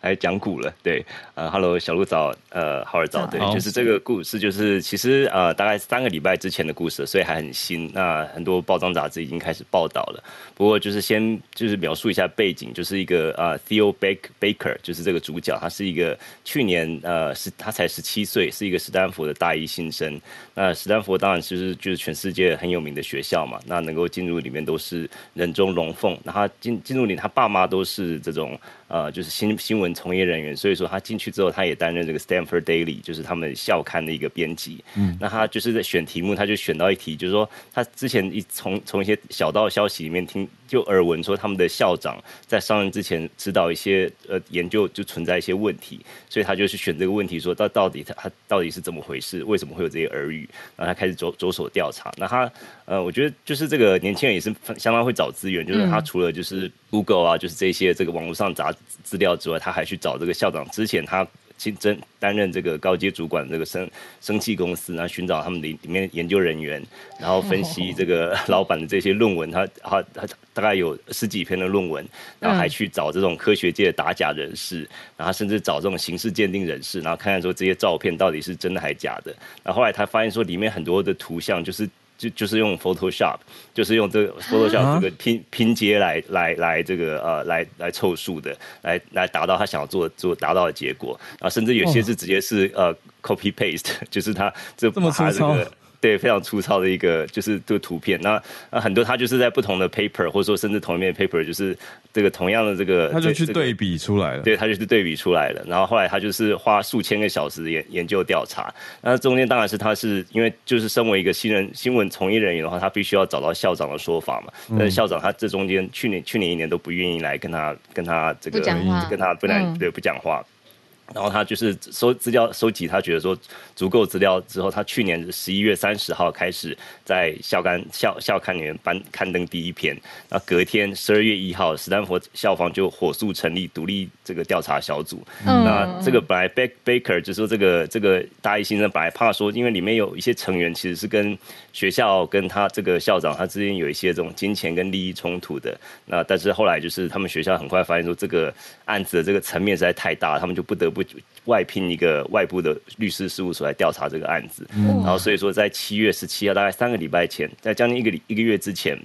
来 讲古了。对，呃，Hello，小鹿早，呃，浩尔早。对，就是这个故事，就是其实呃，大概三个礼拜之前的故事，所以还很新。那很多报章杂志已经开始报道了。不过就是先就是描述一下背景，就是一个呃，Theo Baker，就是这个主角，他是一个去年呃，是他才十七岁，是一个史丹佛的大一新生。那史丹佛当然其实就是全世界很有名的学校嘛，那能够进入里面都是人中龙凤。那他进进入里，他爸妈都是这种。呃，就是新新闻从业人员，所以说他进去之后，他也担任这个 Stanford Daily，就是他们校刊的一个编辑。嗯，那他就是在选题目，他就选到一题，就是说他之前一从从一些小道消息里面听，就耳闻说他们的校长在上任之前知道一些呃研究就存在一些问题，所以他就去选这个问题，说到到底他他到底是怎么回事，为什么会有这些耳语？然后他开始着着手调查。那他呃，我觉得就是这个年轻人也是相当会找资源，就是他除了就是。Google 啊，就是这些这个网络上查资料之外，他还去找这个校长之前他竞争担任这个高阶主管的这个生生气公司，然后寻找他们里里面研究人员，然后分析这个 老板的这些论文，他他他大概有十几篇的论文，然后还去找这种科学界的打假人士，然后甚至找这种刑事鉴定人士，然后看看说这些照片到底是真的还是假的。然后后来他发现说里面很多的图像就是。就就是用 Photoshop，就是用这个 Photoshop 这个拼拼接来来来这个呃来来凑数的，来来达到他想要做做达到的结果。啊，甚至有些是直接是呃 copy paste，就是他这把他这个。对，非常粗糙的一个就是这个图片。那那很多他就是在不同的 paper，或者说甚至同一面 paper，就是这个同样的这个，他就去对比出来了。对，他就是对比出来了。然后后来他就是花数千个小时研研究调查。那中间当然是他是因为就是身为一个新人新闻从业人员的话，他必须要找到校长的说法嘛。但是校长他这中间去年去年一年都不愿意来跟他跟他这个跟他不然对不讲话。然后他就是收资料收集，他觉得说足够资料之后，他去年十一月三十号开始在校刊校校刊里面颁刊登第一篇。那隔天十二月一号，史丹佛校方就火速成立独立这个调查小组。嗯、那这个本来 Baker 就是说这个这个大一新生本来怕说，因为里面有一些成员其实是跟学校跟他这个校长他之间有一些这种金钱跟利益冲突的。那但是后来就是他们学校很快发现说这个案子的这个层面实在太大，他们就不得不。外聘一个外部的律师事务所来调查这个案子，然后所以说在七月十七号，大概三个礼拜前，在将近一个一个月之前。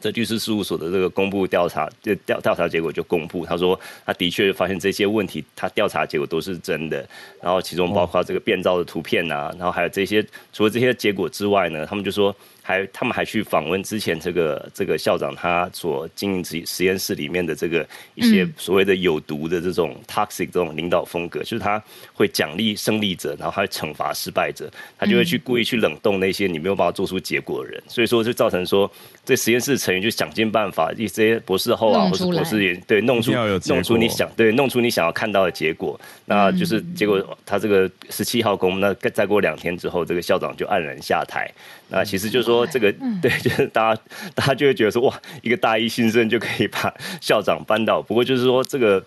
这律师事务所的这个公布调查，这调调查结果就公布，他说他的确发现这些问题，他调查结果都是真的，然后其中包括这个变造的图片啊，然后还有这些，除了这些结果之外呢，他们就说还他们还去访问之前这个这个校长他所经营实实验室里面的这个一些所谓的有毒的这种 toxic 这种领导风格，就是他会奖励胜利者，然后他会惩罚失败者，他就会去故意去冷冻那些你没有办法做出结果的人，所以说就造成说这实验室。成员就想尽办法，一些博士后啊，或者博士也对弄出弄出你想对弄出你想要看到的结果，那就是结果。他这个十七号公，那再过两天之后，这个校长就黯然下台。那其实就是说，这个 对，就是大家大家就会觉得说，哇，一个大一新生就可以把 校长扳倒。不过就是说这个。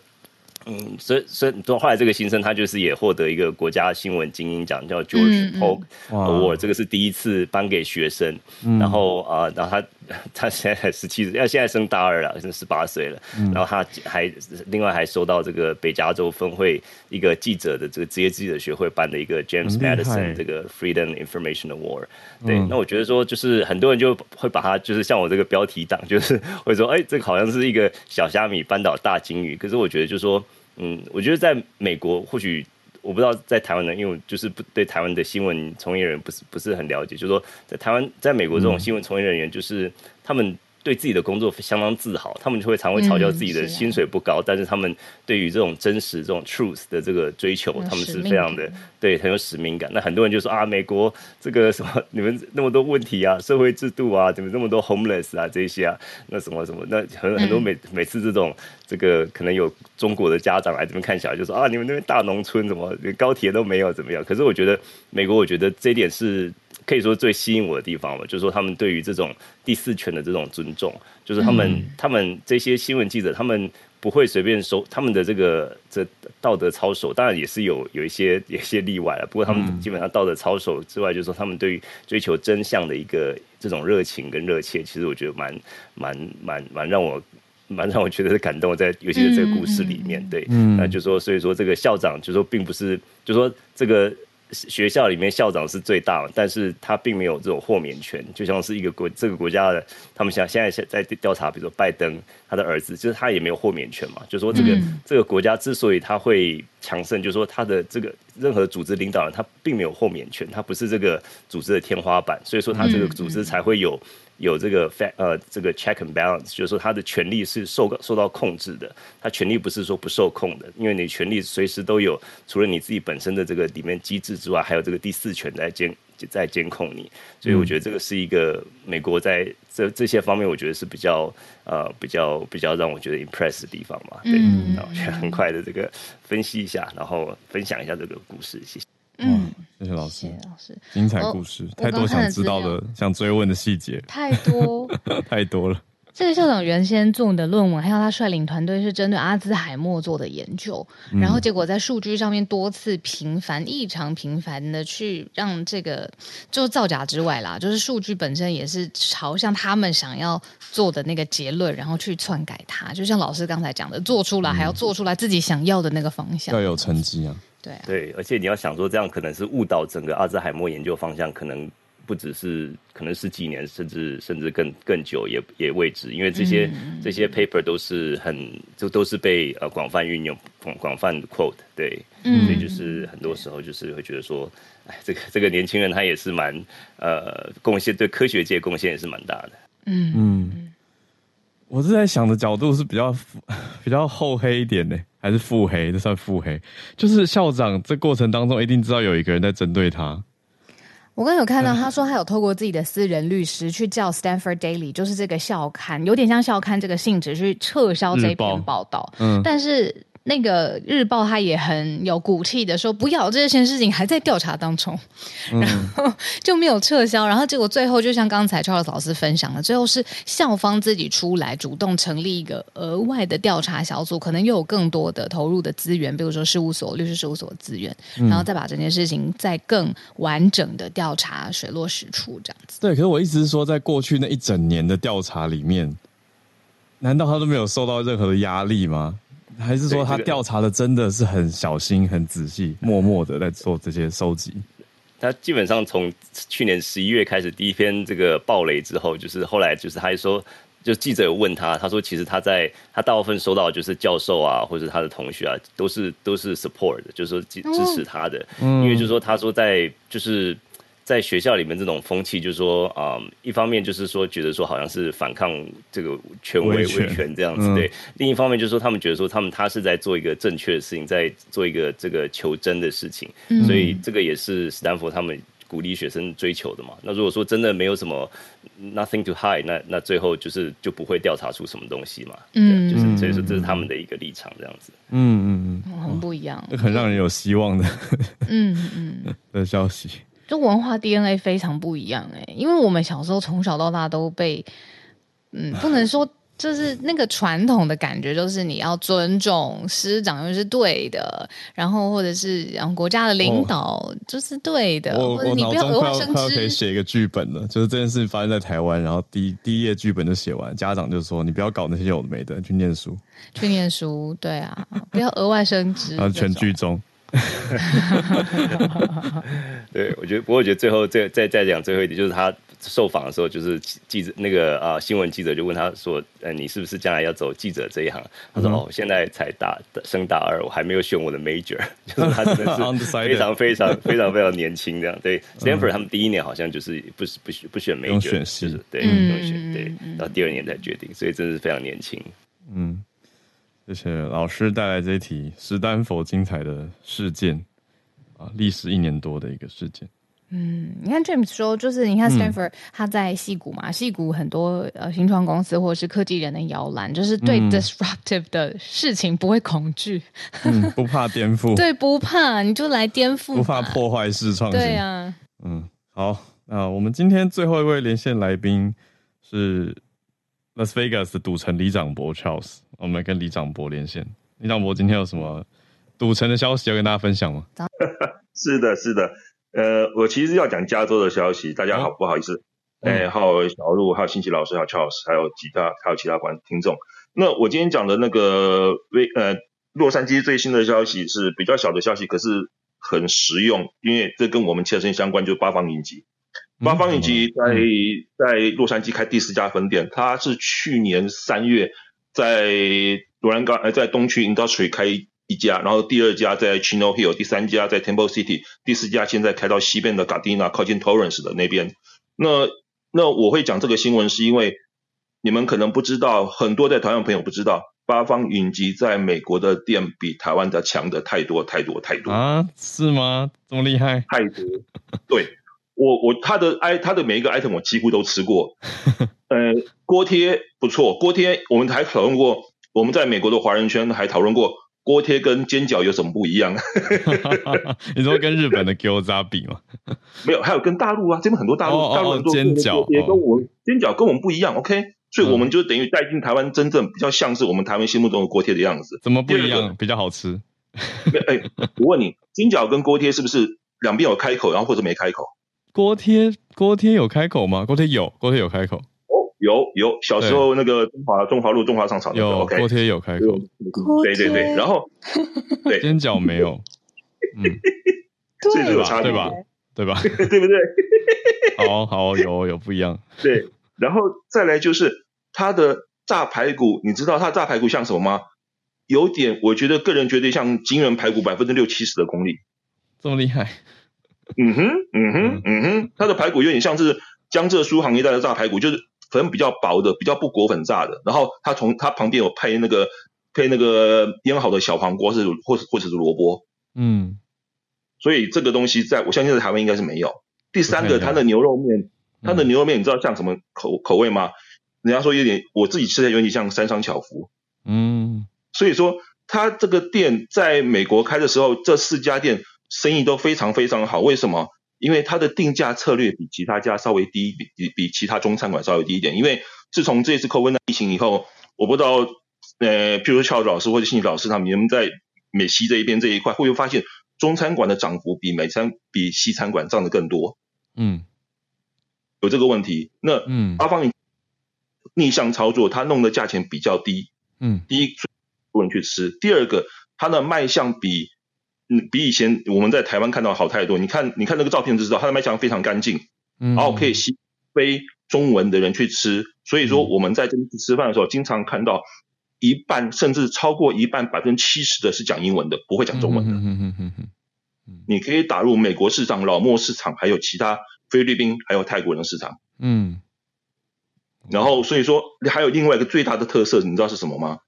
嗯，所以所以后来这个新生他就是也获得一个国家新闻精英奖，叫 George Polk Award，这个是第一次颁给学生。嗯、然后啊、呃，然后他他现在十七岁，要现在升大二了，升十八岁了。嗯、然后他还另外还收到这个北加州分会一个记者的这个职业记者学会办的一个 James Madison 这个 Freedom Information Award。对，嗯、那我觉得说就是很多人就会把他就是像我这个标题党，就是会说，哎，这个好像是一个小虾米扳倒大鲸鱼。可是我觉得就是说。嗯，我觉得在美国，或许我不知道在台湾呢，因为我就是不对台湾的新闻从业人员不是不是很了解。就是说，在台湾，在美国这种新闻从业人员，就是他们对自己的工作相当自豪，他们就会常会嘲笑自己的薪水不高，嗯、是啊、但是他们对于这种真实、这种 truth 的这个追求，他们是非常的对很有使命感。那很多人就说啊，美国这个什么，你们那么多问题啊，社会制度啊，怎么那么多 homeless 啊这些啊，那什么什么，那很很多每每次这种这个可能有中国的家长来这边看小孩，就说啊，你们那边大农村怎么连高铁都没有，怎么样？可是我觉得美国，我觉得这一点是。可以说最吸引我的地方吧，就是说他们对于这种第四权的这种尊重，就是他们、嗯、他们这些新闻记者，他们不会随便收他们的这个这道德操守，当然也是有有一些有一些例外了。不过他们基本上道德操守之外，就是说他们对于追求真相的一个这种热情跟热切，其实我觉得蛮蛮蛮蛮让我蛮让我觉得是感动，在尤其是这个故事里面，对，嗯，那就说所以说这个校长就说并不是就说这个。学校里面校长是最大的，但是他并没有这种豁免权，就像是一个国这个国家的，他们现现在在调查，比如说拜登他的儿子，就是他也没有豁免权嘛，就是说这个、嗯、这个国家之所以他会强盛，就是说他的这个任何组织领导人他并没有豁免权，他不是这个组织的天花板，所以说他这个组织才会有。有这个 fact 呃，这个 check and balance，就是说他的权利是受受到控制的，他权利不是说不受控的，因为你权利随时都有，除了你自己本身的这个里面机制之外，还有这个第四权在监在监控你，所以我觉得这个是一个美国在这这些方面，我觉得是比较呃比较比较让我觉得 impress 的地方嘛，对，嗯、然后就很快的这个分析一下，然后分享一下这个故事，谢谢。嗯，谢谢老师，谢谢老师，精彩故事，太多想知道的、想追问的细节，太多 太多了。这个校长原先做的论文，还有他率领团队是针对阿兹海默做的研究，嗯、然后结果在数据上面多次频繁、异常频繁的去让这个就造假之外啦，就是数据本身也是朝向他们想要做的那个结论，然后去篡改它。就像老师刚才讲的，做出来还要做出来自己想要的那个方向，要有成绩啊。对啊，对，而且你要想说，这样可能是误导整个阿兹海默研究方向，可能不只是可能十几年，甚至甚至更更久也也未知，因为这些、嗯、这些 paper 都是很就都是被呃广泛运用广广泛 quote 对，嗯、所以就是很多时候就是会觉得说，哎，这个这个年轻人他也是蛮呃贡献对科学界贡献也是蛮大的，嗯嗯，我是在想的角度是比较比较厚黑一点的。还是腹黑，这算腹黑。就是校长这过程当中，一定知道有一个人在针对他。我刚有看到他说，他有透过自己的私人律师去叫 Stanford Daily，就是这个校刊，有点像校刊这个性质，去撤销这篇报道。嗯，但是。那个日报他也很有骨气的说，不要，这件事情还在调查当中，然后就没有撤销，然后结果最后就像刚才 Charles 老师分享的，最后是校方自己出来主动成立一个额外的调查小组，可能又有更多的投入的资源，比如说事务所、律师事务所的资源，然后再把整件事情再更完整的调查水落石出，这样子。对，可是我意思是说，在过去那一整年的调查里面，难道他都没有受到任何的压力吗？还是说他调查的真的是很小心、很仔细、默默的在做这些收集？他基本上从去年十一月开始第一篇这个暴雷之后，就是后来就是他还说，就记者有问他，他说其实他在他大部分收到就是教授啊，或者他的同学啊，都是都是 support 的，就是说支支持他的，因为就是说他说在就是。在学校里面，这种风气就是说，啊、嗯，一方面就是说，觉得说好像是反抗这个权威威权这样子，对；另一方面就是说，他们觉得说，他们他是在做一个正确的事情，在做一个这个求真的事情，所以这个也是斯坦福他们鼓励学生追求的嘛。那如果说真的没有什么 nothing to hide，那那最后就是就不会调查出什么东西嘛。嗯，就是所以说这是他们的一个立场，这样子。嗯嗯嗯，很不一样，很让人有希望的。嗯嗯 的消息。就文化 DNA 非常不一样哎、欸，因为我们小时候从小到大都被，嗯，不能说就是那个传统的感觉，就是你要尊重师长，又是对的，然后或者是然后国家的领导就是对的，我或者你不要额外生枝。可以写一个剧本了，就是这件事发生在台湾，然后第一第一页剧本就写完，家长就说你不要搞那些有的没的，去念书，去念书，对啊，不要额外生 枝，然后全剧终。对，我觉得，不过我觉得最后再再再讲最后一点，就是他受访的时候，就是记者那个啊新闻记者就问他说：“呃，你是不是将来要走记者这一行？”他说：“哦，现在才大升大二，我还没有选我的 major。”就是他真的是 非常非常非常非常年轻这样。对，Stanford 他们第一年好像就是不是不选不选 major，就是对，不用选对，到第二年才决定，所以真的是非常年轻。嗯。谢谢老师带来这一题史丹佛精彩的事件啊，历时一年多的一个事件。嗯，你看 James 说，就是你看 Stanford 他在戏谷嘛，矽谷很多呃新创公司或者是科技人的摇篮，就是对 disruptive 的事情不会恐惧，嗯，不怕颠覆，对，不怕你就来颠覆，不怕破坏式创新，对啊，嗯，好，那我们今天最后一位连线来宾是。Las Vegas 的赌城里长伯 Charles，我们跟李长博连线。李长博今天有什么赌城的消息要跟大家分享吗？是的，是的。呃，我其实要讲加州的消息。大家好，不好意思。哎、嗯，还有小路，还有新奇老师，还有 Charles，还有其他，还有其他观听众。那我今天讲的那个微呃洛杉矶最新的消息是比较小的消息，可是很实用，因为这跟我们切身相关，就是八方云集。八方云集在在洛杉矶开第四家分店，它是去年三月在罗兰岗呃在东区 Industry 开一家，然后第二家在 Chino Hill，第三家在 Temple City，第四家现在开到西边的 Gardena 靠近 Torrance 的那边。那那我会讲这个新闻是因为你们可能不知道，很多在台湾朋友不知道，八方云集在美国的店比台湾的强的太多太多太多啊？是吗？这么厉害？太多，对。我我他的 i 他的每一个 item 我几乎都吃过，呃，锅贴不错，锅贴我们还讨论过，我们在美国的华人圈还讨论过锅贴跟煎饺有什么不一样？你说跟日本的 Gyoza 比吗？没有，还有跟大陆啊，这边很多大陆、哦、大陆人做煎饺，也跟我们、哦、煎饺跟我们不一样，OK，所以我们就等于带进台湾真正比较像是我们台湾心目中的锅贴的样子。怎么不一样？比较好吃？哎，我问你，煎饺跟锅贴是不是两边有开口，然后或者没开口？锅贴锅贴有开口吗？锅贴有，锅贴有开口。哦，有有，小时候那个中华中华路中华商场有锅贴、有开口。对对对，然后对煎饺没有，嗯，这个有差对吧？对吧？对不对？好好有有不一样。对，然后再来就是它的炸排骨，你知道它炸排骨像什么吗？有点，我觉得个人觉得像金源排骨百分之六七十的功力，这么厉害。嗯哼，嗯哼，嗯哼，它的排骨有点像是江浙苏杭一带的炸排骨，就是粉比较薄的，比较不裹粉炸的。然后它从它旁边有配那个配那个腌好的小黄瓜，是或者或者是萝卜。嗯，所以这个东西在我相信在台湾应该是没有。第三个，它的牛肉面，它的牛肉面你知道像什么口口味吗？人家说有点，我自己吃的有点像三商巧福。嗯，所以说它这个店在美国开的时候，这四家店。生意都非常非常好，为什么？因为它的定价策略比其他家稍微低，比比比其他中餐馆稍微低一点。因为自从这次 COVID 疫情以后，我不知道，呃，譬如说乔治老师或者信宇老师他们，你们在美西这一边这一块，会不会发现中餐馆的涨幅比美餐比西餐馆涨得更多？嗯，有这个问题。那嗯，八方你逆向操作，他弄的价钱比较低。嗯，第一，多人去吃；第二个，它的卖相比。嗯，比以前我们在台湾看到好太多。你看，你看那个照片就知道，它的卖相非常干净，嗯，然后可以吸非中文的人去吃。所以说我们在这边吃饭的时候，经常看到一半甚至超过一半百分之七十的是讲英文的，不会讲中文的。嗯嗯嗯嗯。你可以打入美国市场、老墨市场，还有其他菲律宾还有泰国人的市场。嗯。然后所以说还有另外一个最大的特色，你知道是什么吗？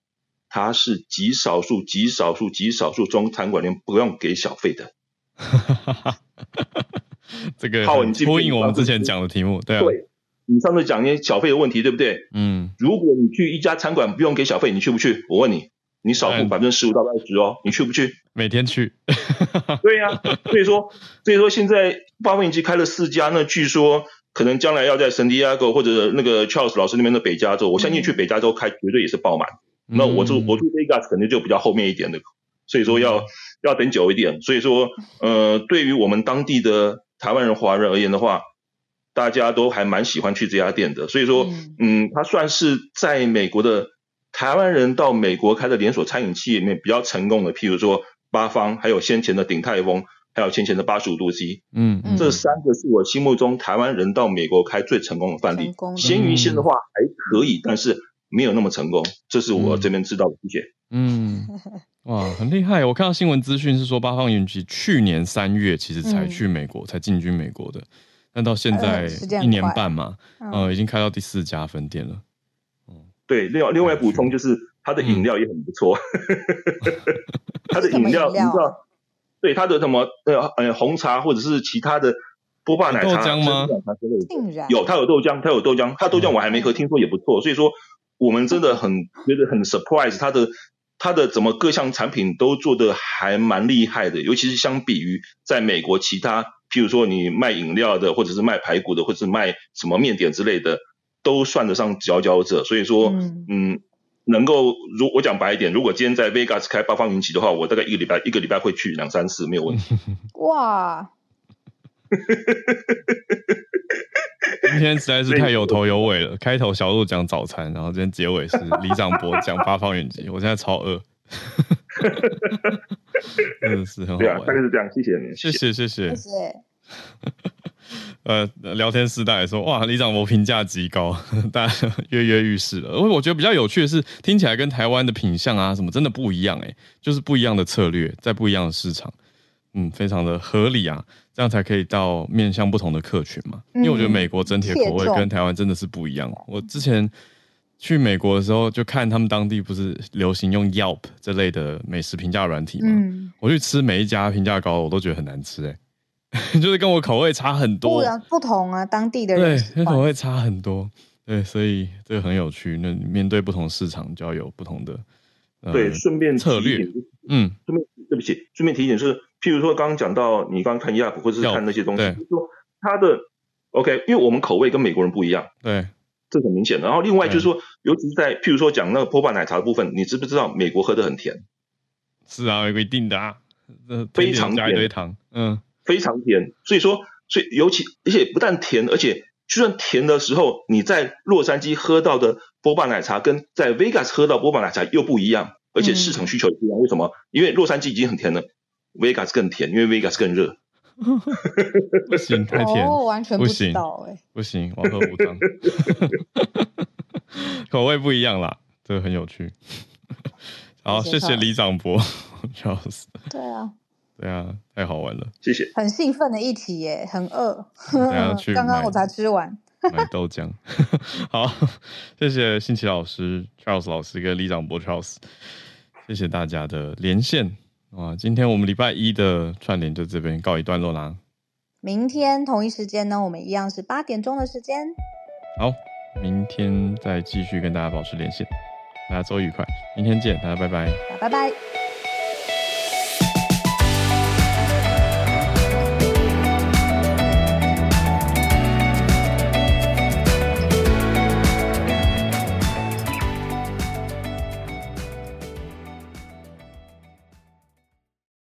它是极少数、极少数、极少数中餐馆里面不用给小费的。这个呼应我们之前讲的题目，对啊。对，你上次讲那些小费的问题，对不对？嗯。如果你去一家餐馆不用给小费，你去不去？我问你，你少付百分之十五到二十哦，你去不去？每天去。对呀、啊，所以说，所以说现在八方云集开了四家，那据说可能将来要在圣地亚哥或者那个 Charles 老师那边的北加州，我相信去北加州开绝对也是爆满。那我住我住 Vegas 肯定就比较后面一点的，所以说要要等久一点。所以说，呃，对于我们当地的台湾人、华人而言的话，大家都还蛮喜欢去这家店的。所以说，嗯，它算是在美国的台湾人到美国开的连锁餐饮企业里面比较成功的。譬如说，八方，还有先前的鼎泰丰，还有先前的八十五度 C，嗯，这三个是我心目中台湾人到美国开最成功的范例。鲜鱼线的话还可以，但是没有那么成功，这是我这边知道的一些。嗯，哇，很厉害！我看到新闻资讯是说，八方云集去年三月其实才去美国，嗯、才进军美国的，但到现在一年半嘛，呃，呃，已经开到第四家分店了。嗯对，另外另外补充就是它的饮料也很不错，它、嗯、的饮料你知道，对它的什么呃呃红茶或者是其他的波霸奶茶、豆浆吗？有，它有豆浆，它有豆浆，它豆浆我还没喝，听说也不错，所以说我们真的很觉得很 surprise，它的它的怎么各项产品都做的还蛮厉害的，尤其是相比于在美国其他，譬如说你卖饮料的，或者是卖排骨的，或者是卖什么面点之类的。都算得上佼佼者，所以说，嗯，嗯能够如我讲白一点，如果今天在 Vegas 开八方云集的话，我大概一个礼拜一个礼拜会去两三次，没有问题。哇！今天实在是太有头有尾了，开头小鹿讲早餐，然后今天结尾是李长博讲八方云集，我现在超饿。真的是很好玩。对啊，大概是这样，谢谢你，谢谢谢谢。谢谢 呃，聊天室大家说，哇，李长博评价极高，大家跃跃欲试了。因为我觉得比较有趣的是，听起来跟台湾的品相啊什么真的不一样哎，就是不一样的策略，在不一样的市场，嗯，非常的合理啊，这样才可以到面向不同的客群嘛。因为我觉得美国整体的口味跟台湾真的是不一样。我之前去美国的时候，就看他们当地不是流行用 Yelp 这类的美食评价软体嘛，嗯，我去吃每一家评价高，我都觉得很难吃哎。就是跟我口味差很多，不不同啊，当地的人对，跟口味差很多，对，所以这个很有趣。那面对不同市场，就要有不同的对，顺便策略。嗯，顺便对不起，顺便提醒是，譬如说刚刚讲到你刚刚看 Yelp 或者是看那些东西，就是说它的 OK，因为我们口味跟美国人不一样，对，这很明显的。然后另外就是说，尤其是在譬如说讲那个波霸奶茶的部分，你知不知道美国喝的很甜？是啊，有一定的啊，非常加一堆糖，嗯。非常甜，所以说，所以尤其而且不但甜，而且就算甜的时候，你在洛杉矶喝到的波霸奶茶跟在 Vegas 喝到波霸奶茶又不一样，而且市场需求也不一样。嗯、为什么？因为洛杉矶已经很甜了，Vegas 更甜，因为 Vegas 更热。不行，太甜，哦，完全不知道哎，不行，王河武当，口味不一样啦，这个很有趣。好，谢谢李长博，Charles。对啊。对啊，太好玩了，谢谢。很兴奋的一题耶，很饿。刚刚我才吃完，买豆浆。好，谢谢新奇老师 Charles 老师跟李长博 Charles，谢谢大家的连线啊！今天我们礼拜一的串联就这边告一段落啦。明天同一时间呢，我们一样是八点钟的时间。好，明天再继续跟大家保持连线。大家周愉快，明天见，大家拜拜。拜拜。